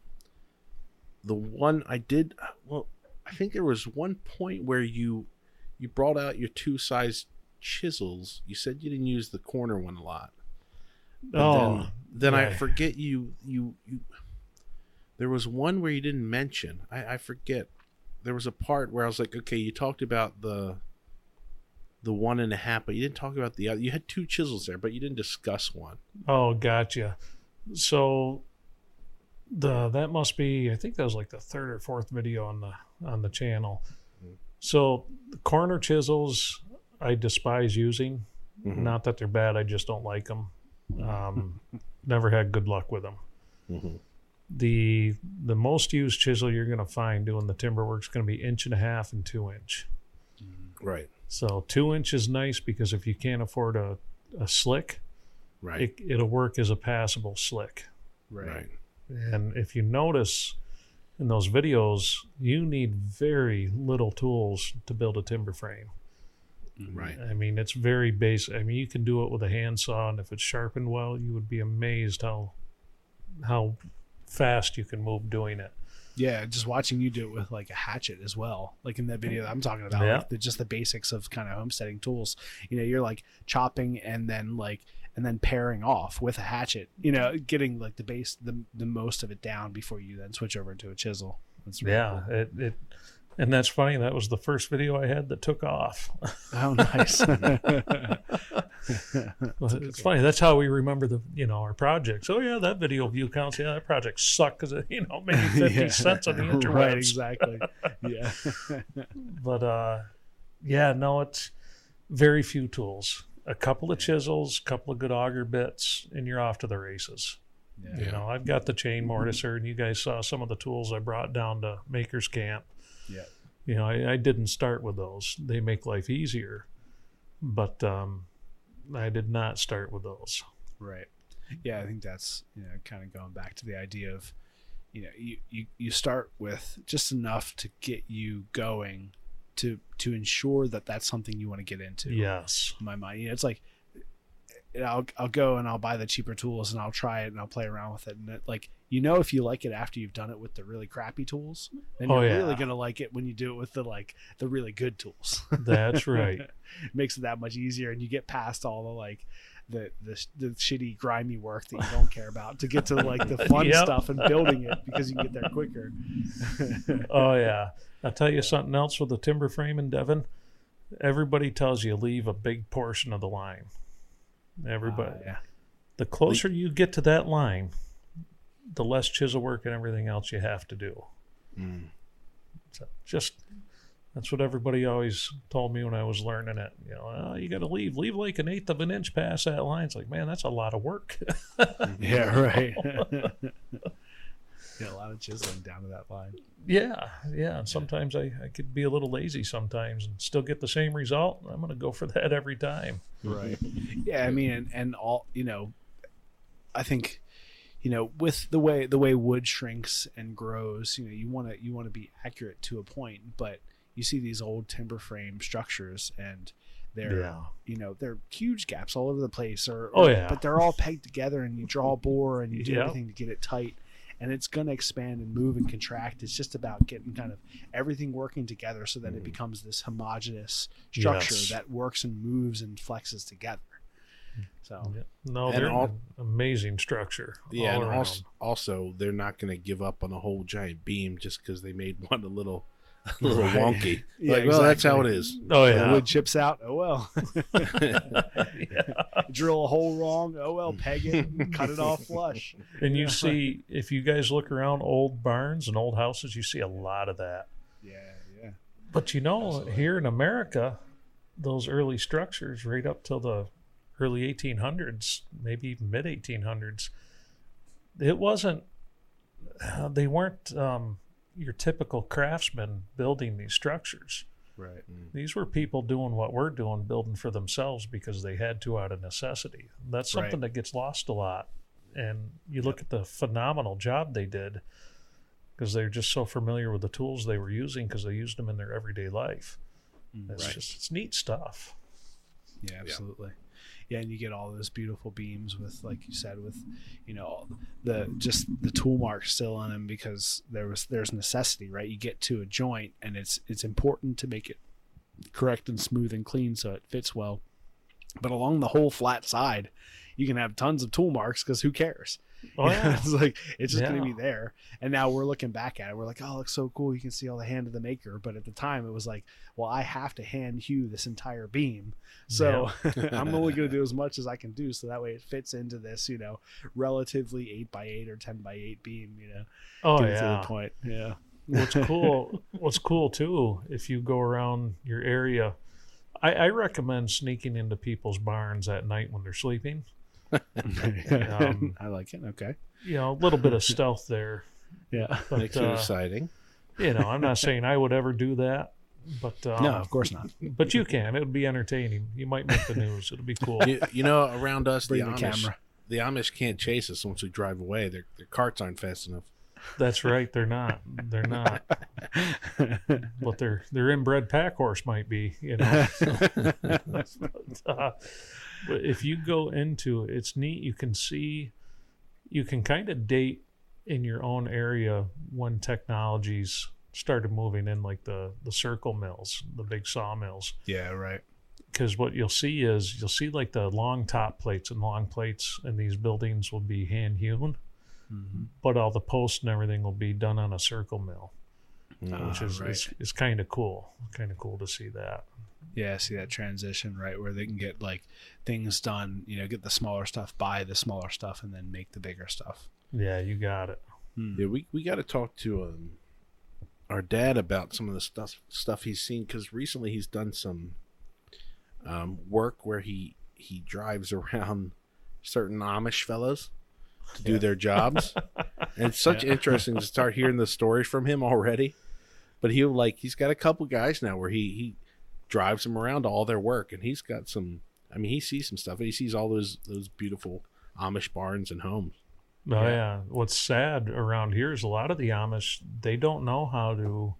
the one I did, well, I think there was one point where you you brought out your two size chisels. You said you didn't use the corner one a lot. But Oh, then, then I forget you you you. There was one where you didn't mention. I, I forget. There was a part where I was like, okay, you talked about the the one and a half, but you didn't talk about the other. You had two chisels there, but you didn't discuss one. Oh, gotcha. So the that must be I think that was like the third or fourth video on the on the channel. So the corner chisels I despise using. Mm-hmm. Not that they're bad, I just don't like them. Um, (laughs) never had good luck with them. Mhm. The the most used chisel you're going to find doing the timber work is going to be inch and a half and two inch. Mm-hmm. Right, So two inch is nice because if you can't afford a, a slick, right, it, it'll work as a passable slick. right. And if you notice in those videos, you need very little tools to build a timber frame. Mm-hmm. Right. I mean, it's very basic. I mean, you can do it with a handsaw, and if it's sharpened well, you would be amazed how how fast you can move doing it. Yeah, just watching you do it with like a hatchet as well, like in that video that I'm talking about, Yeah. like the, just the basics of kind of homesteading tools. You know, you're like chopping and then like and then paring off with a hatchet. You know, getting like the base the the most of it down before you then switch over to a chisel. That's really Yeah, it, it and that's funny. That was the first video I had that took off. Oh, nice. (laughs) Well, it's funny. That's how we remember the you know our projects. Oh yeah, that video view counts. Yeah, that project sucked because it (laughs) you know maybe (laughs) fifty Yeah. cents on the interwebs. right, exactly. Yeah. But uh, yeah, no, it's very few tools. A couple of chisels, a couple of good auger bits, and you're off to the races. Yeah. You know, I've got the chain mortiser, and you guys saw some of the tools I brought down to Maker's Camp. Yeah. You know, I, I didn't start with those. They make life easier, but um, I did not start with those. Right. Yeah, I think that's you know kind of going back to the idea of you know you, you you start with just enough to get you going to to ensure that that's something you want to get into. Yes. In my mind, you know, it's like I'll I'll go and I'll buy the cheaper tools and I'll try it and I'll play around with it and it, like you know if you like it after you've done it with the really crappy tools, then Oh, you're yeah. really gonna like it when you do it with the like the really good tools. (laughs) That's right. it makes it that much easier and you get past all the like the, the the shitty grimy work that you don't care about to get to like the (laughs) fun Yep. stuff and building it because you can get there quicker (laughs) Oh yeah. I'll tell you something else with the timber frame in Devin. Everybody tells you leave a big portion of the line. Everybody. Uh, yeah The closer you get to that line, the less chisel work and everything else you have to do. Mm. So just that's what everybody always told me when I was learning it. You know, oh, you got to leave, leave like an eighth of an inch past that line. It's like, man, that's a lot of work. (laughs) yeah right (laughs) (laughs) yeah a lot of chiseling down to that line yeah, yeah. And sometimes I, I could be a little lazy sometimes and still get the same result. I'm going to go for (laughs) that every time. right (laughs) yeah i mean and, and all you know i think you know with the way the way wood shrinks and grows you know you want to you want to be accurate to a point but you see these old timber frame structures and they're Yeah. you know they're huge gaps all over the place or, Oh, yeah. but they're all pegged together and you draw a bore and you do Yep. everything to get it tight and it's going to expand and move and contract it's just about getting kind of everything working together so that it mm-hmm. becomes this homogeneous structure Yes. that works and moves and flexes together mm. so Yeah. No, they're all- amazing structure. Yeah, all and also, also they're not going to give up on a whole giant beam just because they made (laughs) one a little, (laughs) a little Right. wonky. Yeah, like, well, that's how it is. exactly. is. oh the yeah, wood chips out oh well (laughs) (laughs) drill a hole wrong oh well peg it cut it off flush and you see if you guys look around old barns and old houses, you see a lot of that. yeah yeah But you know, here in America, those early structures, right up till the early 1800s, maybe even mid 1800s, it wasn't. Uh, they weren't um, your typical craftsman building these structures. Right. Mm. These were people doing what we're doing, building for themselves because they had to out of necessity. That's something Right. that gets lost a lot. And you look at the phenomenal job they did because they're just so familiar with the tools they were using because they used them in their everyday life. Mm. It's Right. just it's neat stuff. Yeah, absolutely. Yeah, and you get all those beautiful beams with, like you said, with you know the just the tool marks still on them because there was there's necessity, right? You get to a joint, and it's it's important to make it correct and smooth and clean so it fits well. But along the whole flat side, you can have tons of tool marks because who cares? Oh (laughs) yeah. it's like it's just gonna be there. And now we're looking back at it. We're like, oh, it looks so cool. You can see all the hand of the maker. But at the time, it was like, well, I have to hand hew this entire beam. So (laughs) I'm only going to do as much as I can do. So that way it fits into this, you know, relatively eight by eight or ten by eight beam. You know, Oh it to yeah. the point. Yeah. what's (laughs) cool what's cool too if you go around your area I, I recommend sneaking into people's barns at night when they're sleeping (laughs) Um, I like it. Okay. you know a little bit of (laughs) stealth there Yeah. but Makes it uh, exciting. you know i'm not saying i would ever do that but (laughs) um, no, of course not. but you can it would be entertaining you might make the news it'll be cool You, you know, around us, the the Amish, camera. the Amish can't chase us once we drive away. Their their carts aren't fast enough. that's right they're not they're not but their their inbred pack horse might be you know but, uh, but if you go into it, it's neat. You can see, you can kind of date in your own area when technologies started moving in, like the the circle mills, the big sawmills. yeah. Right. Because what you'll see is you'll see like the long top plates and long plates and these buildings will be hand hewn, Mm-hmm. but all the posts and everything will be done on a circle mill, which Ah, is right. is, is kind of cool. Kind of cool to see that. Yeah, see that transition, right? Where they can get like things done, you know, get the smaller stuff, buy the smaller stuff, and then make the bigger stuff. Yeah, you got it. Yeah, we we got to talk to um, our dad about some of the stuff stuff he's seen because recently he's done some um, work where he he drives (laughs) around certain Amish fellows to do their jobs, (laughs) and it's such interesting to start hearing the stories from him already. But he'll like he's got a couple guys now where he he drives them around to all their work, and he's got some. I mean, he sees some stuff. He sees all those those beautiful Amish barns and homes. Oh yeah. What's sad around here is a lot of the Amish they don't know how to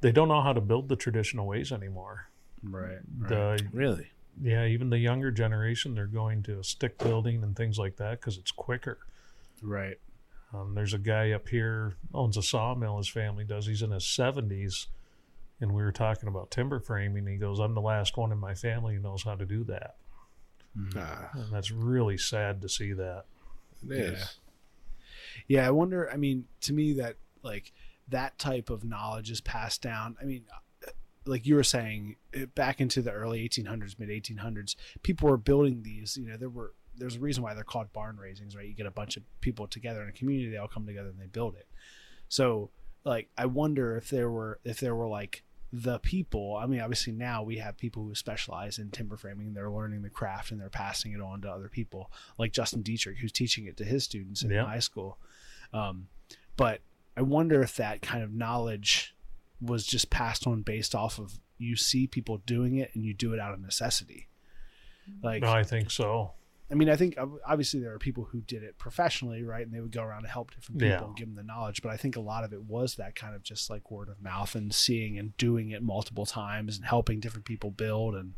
they don't know how to build the traditional ways anymore. Right. The Really. yeah, even the younger generation they're going to stick building and things like that because it's quicker. Right. Um, there's a guy up here owns a sawmill. His family does. He's in his seventies, and we were talking about timber framing. He goes, "I'm the last one in my family who knows how to do that," Ah, and that's really sad to see that. it is. Yeah, I wonder. I mean, to me, that like that type of knowledge is passed down. I mean, uh, like you were saying, eh, back into the early 1800s, mid 1800s, people were building these. You know, there were there's a reason why they're called barn raisings, right? You get a bunch of people together in a community, they all come together and they build it. So, like, I wonder if there were if there were like the people. I mean, obviously now we have people who specialize in timber framing. They're learning the craft and they're passing it on to other people, like Justin Dietrich, who's teaching it to his students in Yeah. high school. Um, but I wonder if that kind of knowledge was just passed on based off of you see people doing it and you do it out of necessity. Like, No, I think so. I mean, I think obviously there are people who did it professionally, right? And they would go around and help different people Yeah. and give them the knowledge. But I think a lot of it was that kind of just like word of mouth and seeing and doing it multiple times and helping different people build. And,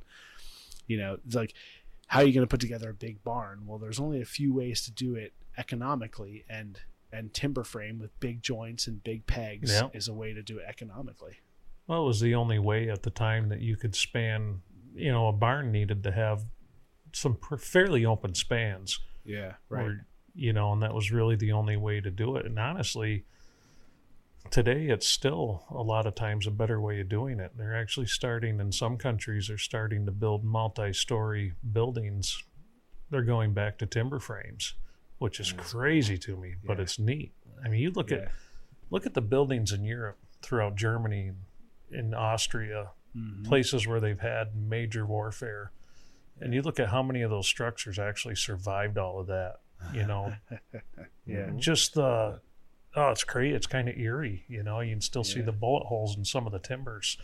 you know, it's like, how are you going to put together a big barn? Well, there's only a few ways to do it economically. And, and timber frame with big joints and big pegs Yeah. is a way to do it economically. Well, it was the only way at the time that you could span. You know, a barn needed to have some pr- fairly open spans. Yeah. Or, you know, and that was really the only way to do it. And honestly, today it's still a lot of times a better way of doing it. They're actually starting in some countries. They're starting to build multi-story buildings. They're going back to timber frames, which is crazy to me, but it's neat. I mean, you look Yeah. at look at the buildings in Europe, throughout Germany, in Austria, Mhm. places where they've had major warfare. And you look at how many of those structures actually survived all of that. You know, (laughs) Yeah. just the oh, it's crazy. It's kind of eerie. You know, you can still see the bullet holes in some of the timbers,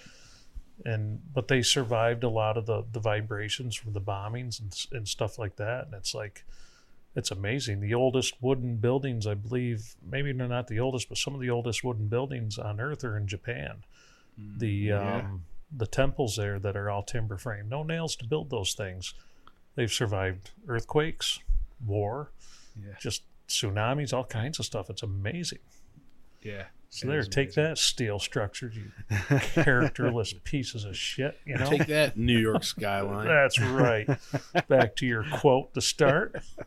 and but they survived a lot of the the vibrations from the bombings and and stuff like that. And it's like, it's amazing. The oldest wooden buildings, I believe, maybe they're not the oldest, but some of the oldest wooden buildings on Earth are in Japan. The um, yeah. The temples there that are all timber frame, no nails to build those things. They've survived earthquakes, war, Yeah. just tsunamis, all kinds of stuff. It's amazing. Yeah. So there, take amazing. that steel structure, you (laughs) characterless pieces of shit. You know, Take that, New York (laughs) skyline. that's right. Back to your quote to start. (laughs)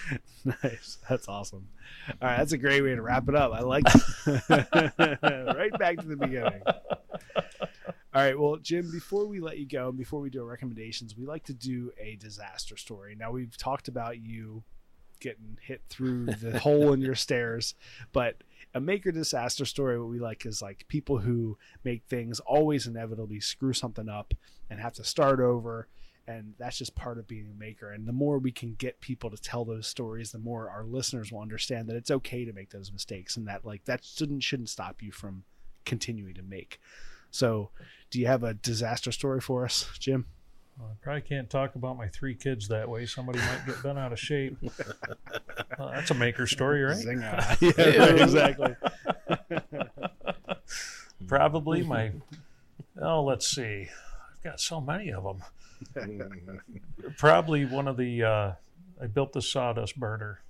(laughs) nice. That's awesome. All right, that's a great way to wrap it up. I like (laughs) (laughs) right back to the beginning. All right, well, Jim, before we let you go, and before we do our recommendations, we like to do a disaster story. Now, we've talked about you getting hit through the hole in your stairs, but a maker disaster story, what we like is like people who make things always inevitably screw something up and have to start over and that's just part of being a maker and the more we can get people to tell those stories the more our listeners will understand that it's okay to make those mistakes and that like that shouldn't shouldn't stop you from continuing to make so do you have a disaster story for us jim I probably can't talk about my three kids that way. Somebody might get bent out of shape. (laughs) Well, that's a maker story, right? Zinga. (laughs) yeah, right, exactly (laughs) Probably my. Oh, let's see. I've got so many of them. (laughs) Probably one of the. Uh, I built the sawdust burner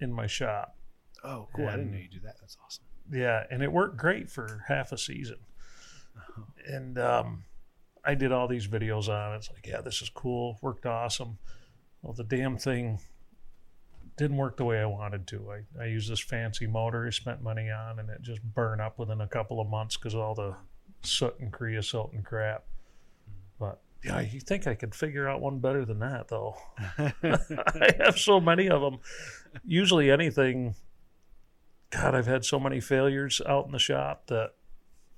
in my shop. oh cool i didn't know you do that that's awesome Yeah, and it worked great for half a season. And um, I did all these videos on it. It's like, yeah, this is cool. Worked awesome. Well, the damn thing didn't work the way I wanted to. I, I used this fancy motor I spent money on, and it just burned up within a couple of months because all the soot and creosote and crap. But yeah, you think I could figure out one better than that, though? (laughs) (laughs) I have so many of them. Usually anything. God, I've had so many failures out in the shop that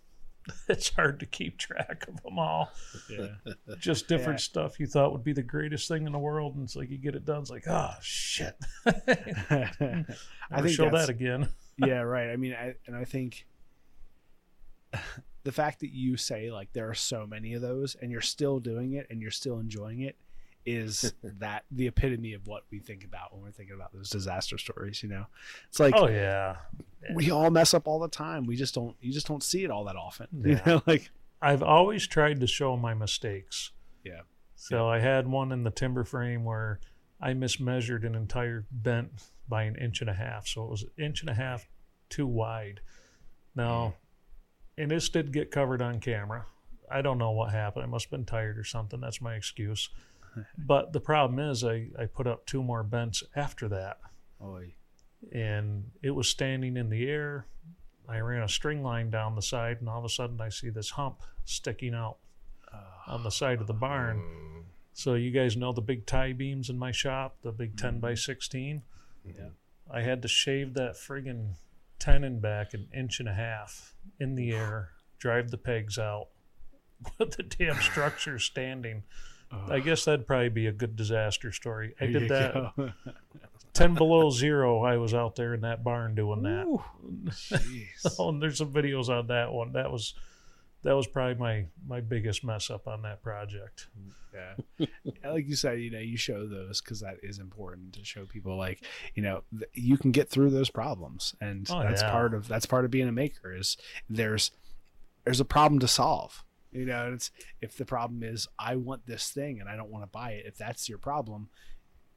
(laughs) it's hard to keep track of them all. yeah Just different Yeah. stuff you thought would be the greatest thing in the world, and it's like you get it done. It's like, oh shit, i Never think show that again. yeah right i mean I, and i think the fact that you say like there are so many of those and you're still doing it and you're still enjoying it is (laughs) that the epitome of what we think about when we're thinking about those disaster stories you know it's like oh yeah, we all mess up all the time we just don't you just don't see it all that often (laughs) you know like I've always tried to show my mistakes. Yeah. So I had one in the timber frame where I mismeasured an entire bent by an inch and a half. So it was an inch and a half too wide. Now, mm. And this did get covered on camera. I don't know what happened. I must have been tired or something. That's my excuse. (laughs) but the problem is, I, I put up two more bents after that oh and it was standing in the air. I ran a string line down the side, and all of a sudden I see this hump sticking out on the side of the barn. Uh-huh. So you guys know the big tie beams in my shop, the big 10 mm-hmm. by 16. Yeah. I had to shave that friggin' tenon back an inch and a half in the air, drive the pegs out (laughs) with the damn structure standing. I guess that'd probably be a good disaster story. I did that (laughs) 10 below zero. I was out there in that barn doing that. Ooh. (laughs) Oh, and there's some videos on that one. That was that was probably my my biggest mess up on that project. yeah like you said you know you show those because that is important to show people like you know th- you can get through those problems and Oh, that's yeah. part of that's part of being a maker is there's there's a problem to solve you know it's if the problem is i want this thing and i don't want to buy it if that's your problem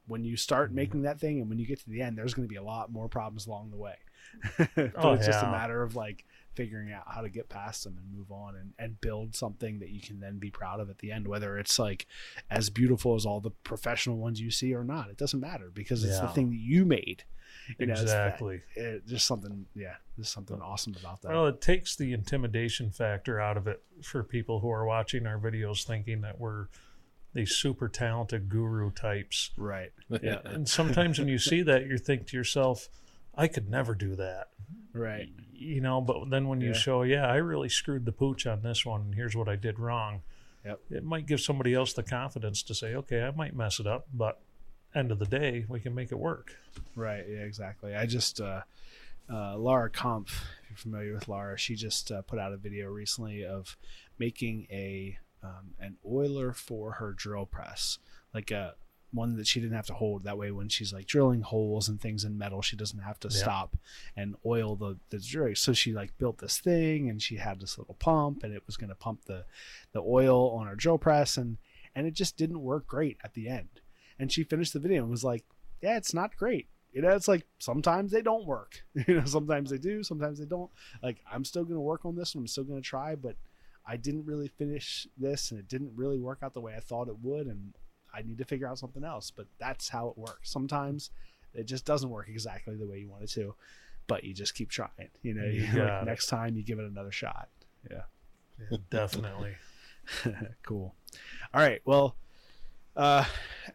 when you start Mm-hmm. making that thing and when you get to the end there's going to be a lot more problems along the way (laughs) but Oh, it's just a matter of like figuring out how to get past them and move on and, and build something that you can then be proud of at the end whether it's like as beautiful as all the professional ones you see or not it doesn't matter because it's the thing that you made you know, that- exactly. it, just something yeah there's something awesome about that Well, it takes the intimidation factor out of it for people who are watching our videos, thinking that we're these super talented guru types. right Yeah. And sometimes when you see that, you think to yourself, "I could never do that." right You know. But then when you Yeah. show, "Yeah, I really screwed the pooch on this one, and here's what I did wrong," Yep. it might give somebody else the confidence to say, "Okay, I might mess it up, but end of the day, we can make it work. Right. Yeah. Exactly. I just uh, uh, Laura Kampf, if you're familiar with Laura, she just uh, put out a video recently of making a um, an oiler for her drill press, like a one that she didn't have to hold. That way, when she's like drilling holes and things in metal, she doesn't have to Yeah. stop and oil the the drill. So she like built this thing, and she had this little pump, and it was going to pump the the oil on her drill press, and and it just didn't work great at the end. And she finished the video and was like, "Yeah, it's not great." You know, it's like sometimes they don't work. (laughs) You know, sometimes they do, sometimes they don't. Like I'm still going to work on this one. I'm still going to try, but I didn't really finish this, and it didn't really work out the way I thought it would, and I need to figure out something else. But that's how it works. Sometimes it just doesn't work exactly the way you want it to, but you just keep trying. You know, You you (laughs) like, next time you give it another shot. Yeah. (laughs) Definitely. (laughs) cool. All right. Well, uh,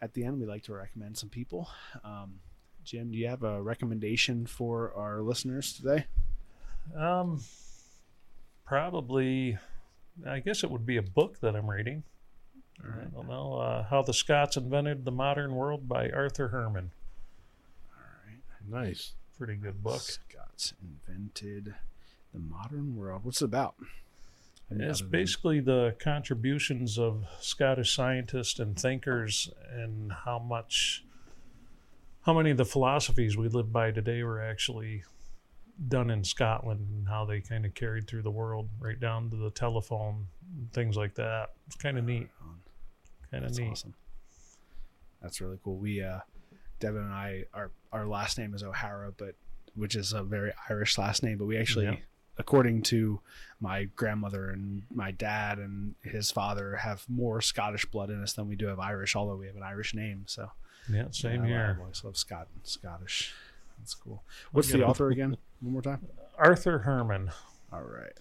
at the end, we like to recommend some people. Um, Jim, do you have a recommendation for our listeners today? Um, probably, I guess it would be a book that I'm reading. All right. I don't know. Uh, How the Scots Invented the Modern World by Arthur Herman. All right. Nice. Pretty good book. Scots invented the modern world. What's it about? Any It's basically the contributions of Scottish scientists and thinkers and how much, how many of the philosophies we live by today were actually done in Scotland and how they kind of carried through the world, right down to the telephone, things like that. It's kind of neat. Kind of That's neat. awesome. That's really cool. We, uh, Devin and I, our our last name is O'Hara, but which is a very Irish last name. But we actually, Yeah. according to my grandmother and my dad and his father, have more Scottish blood in us than we do have Irish. Although we have an Irish name, so Yeah, same yeah, I always love Scott Scottish. That's cool. What's the author again? One more time. Arthur Herman. All right.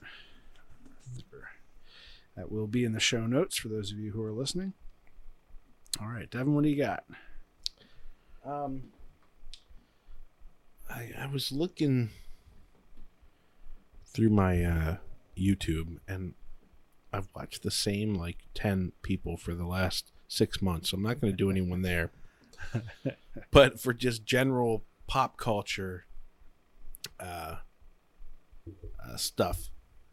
That will be in the show notes for those of you who are listening. All right, Devin, what do you got? Um, I I was looking through my uh, YouTube, and I've watched the same like ten people for the last six months. So I'm not going to do anyone there, (laughs) but for just general pop culture uh, uh, stuff,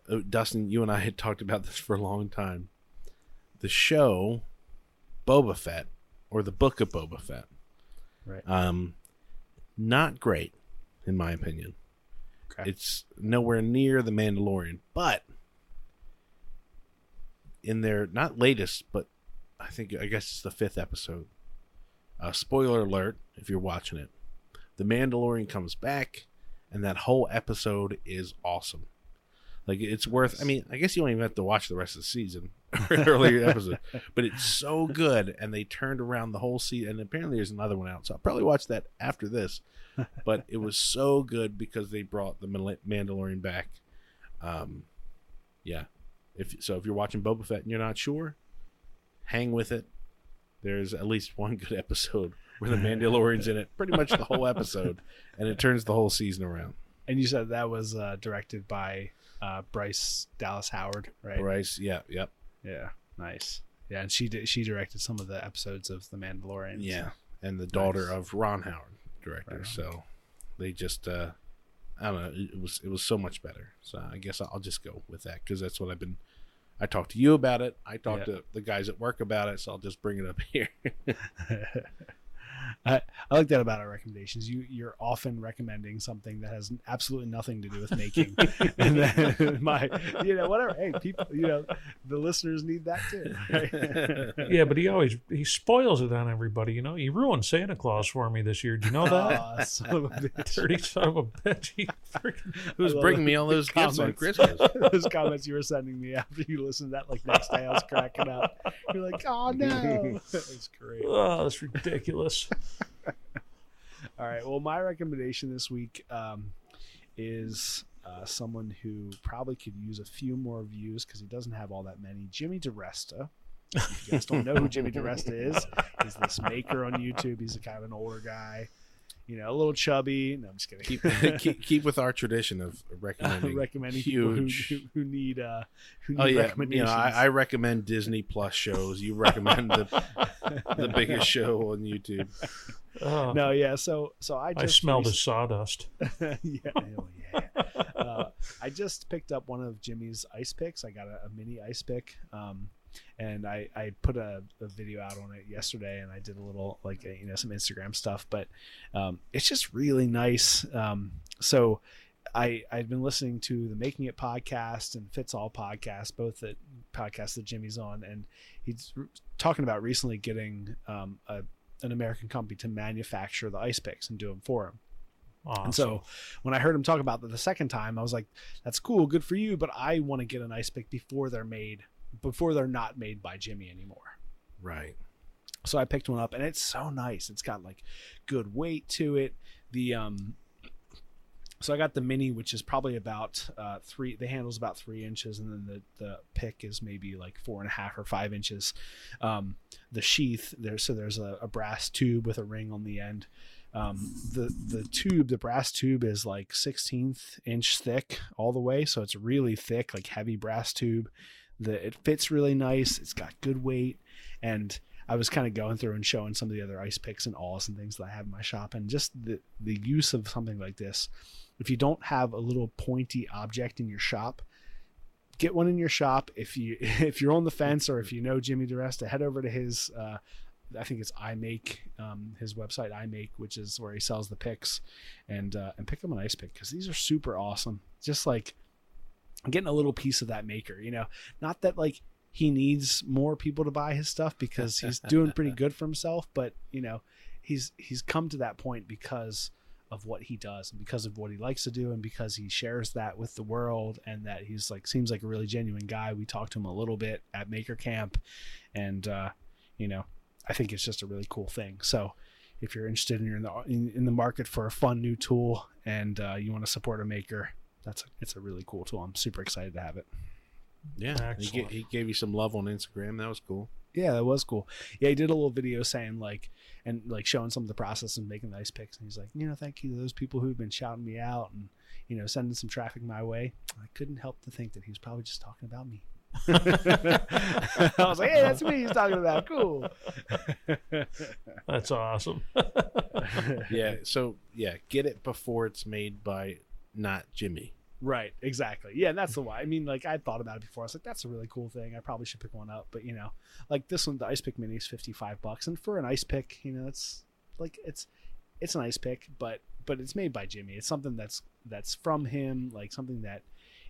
uh, Dustin, you and I had talked about this for a long time. The show Boba Fett, or the Book of Boba Fett. Right. Um, not great, in my opinion. Okay. It's nowhere near the Mandalorian, but in their not latest, but I think I guess it's the fifth episode. Uh, spoiler alert: if you're watching it, the Mandalorian comes back, and that whole episode is awesome. Like it's worth. I mean, I guess you don't even have to watch the rest of the season (laughs) earlier (laughs) episode, but it's so good, and they turned around the whole season. And apparently, there's another one out, so I'll probably watch that after this. But it was (laughs) so good because they brought the Mandalorian back. Um, yeah. If so, if you're watching Boba Fett and you're not sure, hang with it. There's at least one good episode where the Mandalorian's in it, pretty much the whole episode, and it turns the whole season around. And you said that was uh, directed by uh, Bryce Dallas Howard, right? Bryce, yeah, yep, Yeah. Nice. Yeah, and she did, she directed some of the episodes of The Mandalorian. yeah, and the daughter Nice. of Ron Howard, director. Right. So they just, uh, I don't know, it was it was so much better. So I guess I'll just go with that because that's what I've been. I talked to you about it. I talked to the guys at work about it, so I'll just bring it up (laughs) here. (laughs) I, I like that about our recommendations. You you're often recommending something that has absolutely nothing to do with making, (laughs) and then my you know whatever. Hey, people, you know the listeners need that too. Right? Yeah, but he always he spoils it on everybody. You know, he ruined Santa Claus for me this year. Do you know that? Aw, son of a (laughs) bitch. Dirty son of a bitch. He freaking Who's bringing me all the those gifts on comments. Christmas? (laughs) Those comments you were sending me after you listened to that, like next day, I was cracking up. You're like, oh no, that's great. oh, that's ridiculous. (laughs) All right. Well, my recommendation this week um, is uh, someone who probably could use a few more views because he doesn't have all that many. Jimmy Diresta. If you guys don't know who Jimmy Diresta is, he's this maker on YouTube. He's a kind of an older guy. You know, a little chubby. No, I'm just kidding. Keep, (laughs) (laughs) keep keep with our tradition of recommending, (laughs) recommending huge. people who, who, who need uh who need oh yeah, you know, I, I recommend Disney Plus shows. You recommend the the biggest show on YouTube. Oh, no, yeah. So so I just I smelled rec- his sawdust. yeah, oh, yeah. Uh, I just picked up one of Jimmy's ice picks. I got a, a mini ice pick, um, and I, I put a, a video out on it yesterday, and I did a little like you know some Instagram stuff. But um, it's just really nice. Um, so I I've been listening to the Making It podcast and Fits All podcast, both the podcasts that Jimmy's on, and he's r- talking about recently getting um, a, an American company to manufacture the ice picks and do them for him. Awesome. And so when I heard him talk about that the second time, I was like, that's cool, good for you, but I want to get an ice pick before they're made, before they're not made by Jimmy anymore. Right. So I picked one up and it's so nice. It's got like good weight to it. The um so I got the mini, which is probably about uh, three. The handle's about three inches, and then the the pick is maybe like four and a half or five inches. Um, the sheath there, so there's a, a brass tube with a ring on the end. Um, the the tube, the brass tube, is like 16th inch thick all the way, so it's really thick, like heavy brass tube. The it fits really nice. It's got good weight, and I was kind of going through and showing some of the other ice picks and awls and things that I have in my shop, and just the the use of something like this. If you don't have a little pointy object in your shop, get one in your shop. If you (laughs) if you're on the fence or if you know Jimmy Diresta, head over to his. Uh, I think it's iMake, um, his website I Make, which is where he sells the picks, and uh, and pick him an ice pick because these are super awesome. Just like getting a little piece of that maker, you know. Not that like he needs more people to buy his stuff because he's doing pretty (laughs) good for himself, but you know, he's he's come to that point because of what he does and because of what he likes to do and because he shares that with the world and that he's like seems like a really genuine guy. We talked to him a little bit at Maker Camp and uh, you know, I think it's just a really cool thing. So if you're interested and you're in the in, in the market for a fun new tool and uh, you want to support a maker, that's a, it's a really cool tool. I'm super excited to have it. Yeah. He, Excellent. ga- he gave you some love on Instagram. That was cool. Yeah, that was cool. Yeah, he did a little video saying like and like showing some of the process and making the ice picks. And he's like, you know, thank you to those people who've been shouting me out and you know sending some traffic my way. I couldn't help to think that he was probably just talking about me. (laughs) I was like, hey, that's me he's talking about. Cool. That's awesome. (laughs) Yeah. So yeah, get it before it's made by not Jimmy. Right, exactly. Yeah, and that's the why. I mean, like I thought about it before. I was like, that's a really cool thing. I probably should pick one up. But you know, like this one, the ice pick mini is fifty five bucks, and for an ice pick, you know, it's like it's it's an ice pick, but but it's made by Jimmy. It's something that's that's from him, like something that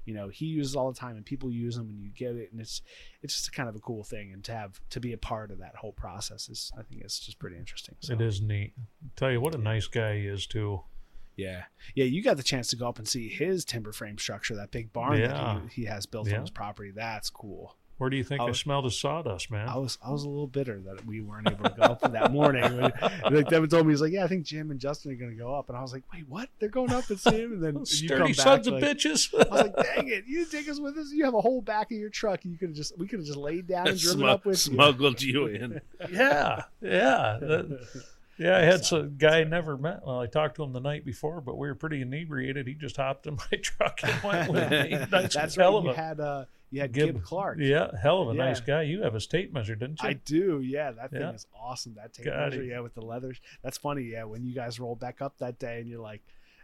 you know he uses all the time, and people use them when you get it, and it's it's just a kind of a cool thing, and to have to be a part of that whole process is, I think, it's just pretty interesting. So. It is neat. Tell you what a nice guy he is too. Yeah, yeah. You got the chance to go up and see his timber frame structure, that big barn Yeah. that he, he has built Yeah. on his property. That's cool. Where do you think I I, was- smelled his sawdust, man? I was I was a little bitter that we weren't able to go up that morning. (laughs) Like Devin told me, he's like, "Yeah, I think Jim and Justin are going to go up," and I was like, "Wait, what? They're going up and see him?" And then (laughs) you come Sturdy back, sons of like- bitches. I was like, "Dang it! You take us with us. You have a whole back of your truck. You could have just we could have just laid down and (laughs) driven Smug- up with smuggled you in. yeah, yeah, that- yeah. I had some guy I never met. Well, I talked to him the night before, but we were pretty inebriated. He just hopped in (laughs) my truck and went with me. (laughs) Nice, That's hell right. of You a had uh, you had Gib- Gib, Clark. Yeah, hell of a nice guy. You have his tape measure, didn't you? I do, yeah. That thing Yeah. is awesome. That tape Got measure, it. yeah, with the leathers. That's funny, yeah. When you guys rolled back up that day, and you're like,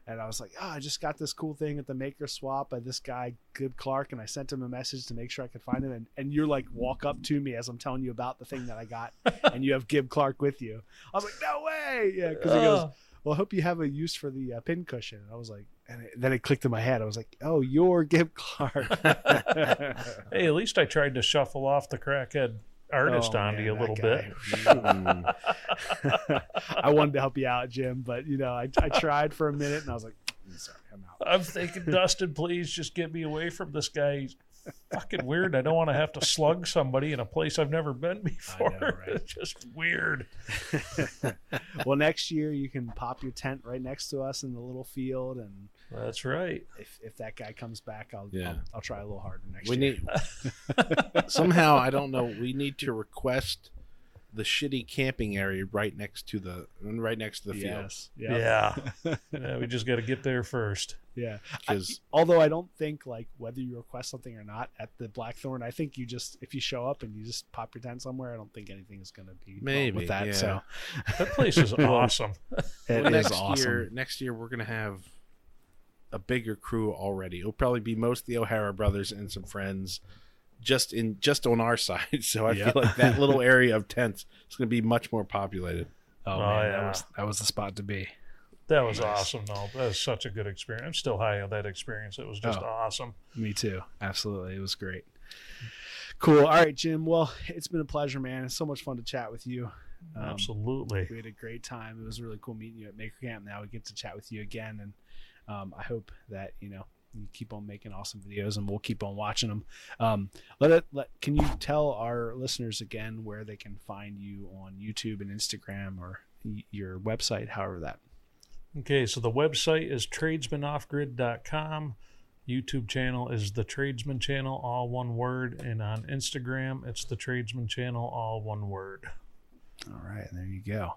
and I was like, oh, I just got this cool thing at the Maker Swap by this guy, Gib Clark, and I sent him a message to make sure I could find him, and and you're like, walk up to me as I'm telling you about the thing that I got, (laughs) and you have Gib Clark with you. I was like, no way, yeah, because he goes, Oh, well, I hope you have a use for the uh, pin cushion. And I was like, and it, then it clicked in my head. I was like, oh, you're Gib Clark. (laughs) (laughs) hey, at least I tried to shuffle off the crackhead artist Oh, onto man, you a little bit. Mm. (laughs) I wanted to help you out, Jim, but you know, I, I tried for a minute and I was like, "I'm sorry, I'm out. I'm thinking, Dustin, please just get me away from this guy. He's fucking weird. I don't want to have to slug somebody in a place I've never been before. (laughs) right? It's just weird. (laughs) Well, next year you can pop your tent right next to us in the little field, and That's right. if, if that guy comes back, I'll, Yeah. I'll I'll try a little harder next year. we year. need (laughs) (laughs) somehow I don't know. We need to request the shitty camping area right next to the right next to the field. Yes. Yeah. (laughs) yeah, we just got to get there first. Yeah. 'Cause- although I don't think like whether you request something or not at the Blackthorn, I think you just if you show up and you just pop your tent somewhere, I don't think anything is going to be wrong Maybe, with that. yeah. So That place is awesome. it Well, is next awesome. year, next year we're gonna have a bigger crew already. It'll probably be most of the O'Hara brothers and some friends, just in just on our (laughs) side. So I Yep. feel like that little (laughs) area of tents is gonna be much more populated. Oh, Oh, man, yeah. that was that was the spot to be. That was awesome, though. That was such a good experience. I'm still high on that experience. It was just Oh. awesome. Me too. Absolutely. It was great. Cool. All right, Jim. Well, it's been a pleasure, man. It's so much fun to chat with you. Um, Absolutely. We had a great time. It was really cool meeting you at Maker Camp. Now we get to chat with you again, and um, I hope that you know you keep on making awesome videos, and we'll keep on watching them. Um, let it. Let can you tell our listeners again where they can find you on YouTube and Instagram or y- your website, however that. Okay, so the website is tradesmanoffgrid.com. YouTube channel is the Tradesman channel, all one word. And on Instagram, it's the Tradesman channel, all one word. All right, there you go.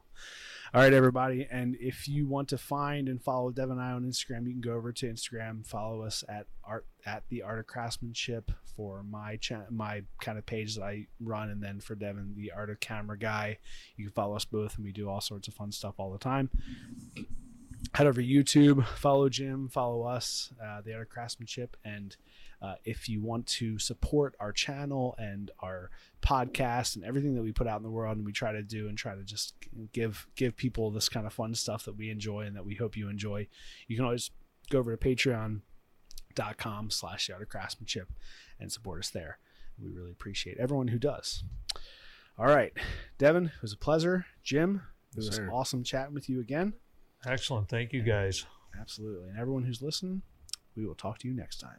All right, everybody. And if you want to find and follow Devin and I on Instagram, you can go over to Instagram, follow us at art at the art of craftsmanship for my cha- my kind of page that I run, and then for Devin, the art of camera guy. You can follow us both, and we do all sorts of fun stuff all the time. Head over to YouTube, follow Jim, follow us, uh, the art of craftsmanship, and uh, if you want to support our channel and our podcast and everything that we put out in the world and we try to do and try to just give give people this kind of fun stuff that we enjoy and that we hope you enjoy you can always go over to patreon.com slash the art of craftsmanship and support us there. We really appreciate everyone who does. All right. Devin it was a pleasure. Jim it was sir. awesome chatting with you again. Excellent. Thank you, guys. absolutely. And everyone who's listening we will talk to you next time